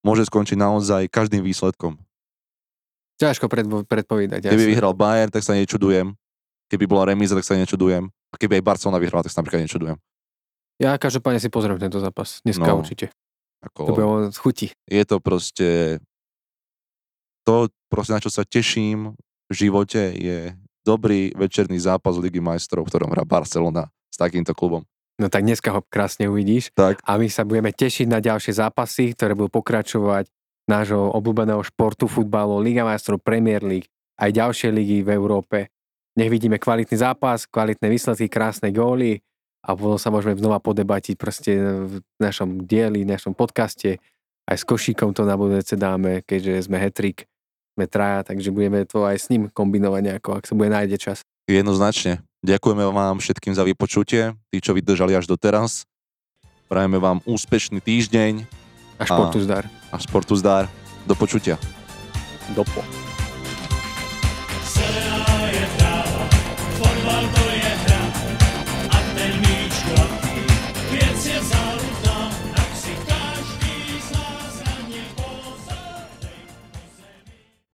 môže skončiť naozaj každým výsledkom. Ťažko predpo- predpovedať. Keby jasné. vyhral Bayern, tak sa nečudujem. Keby bola remíza, tak sa nečudujem. A keby aj Barcelona vyhrala, tak sa napríklad nečudujem. Ja každopádne si pozriem tento zápas. Dneska No. určite. Ako, To bude chuti. je to proste to, proste, na čo sa teším v živote, je dobrý večerný zápas Ligy majstrov, v ktorom hrá Barcelona s takýmto klubom. No tak dneska ho krásne uvidíš. Tak. A my sa budeme tešiť na ďalšie zápasy, ktoré budú pokračovať nášho obľúbeného športu, futbalu, Liga majstrov, Premier League, aj ďalšie ligy v Európe. Nech vidíme kvalitný zápas, kvalitné výsledky, krásne góly a potom sa môžeme znova podebatiť proste v našom dieli, v našom podcaste. Aj s košíkom to na budúce dáme, keďže sme hetrik, sme traja, takže budeme to aj s ním kombinovať nejako, ak sa bude nájde čas. Jednoznačne. Ďakujeme vám všetkým za vypočutie, tí, čo vydržali až doteraz. Prajeme vám úspešný týždeň. A športu a, zdar. A športu zdar. Do počutia. Dopo.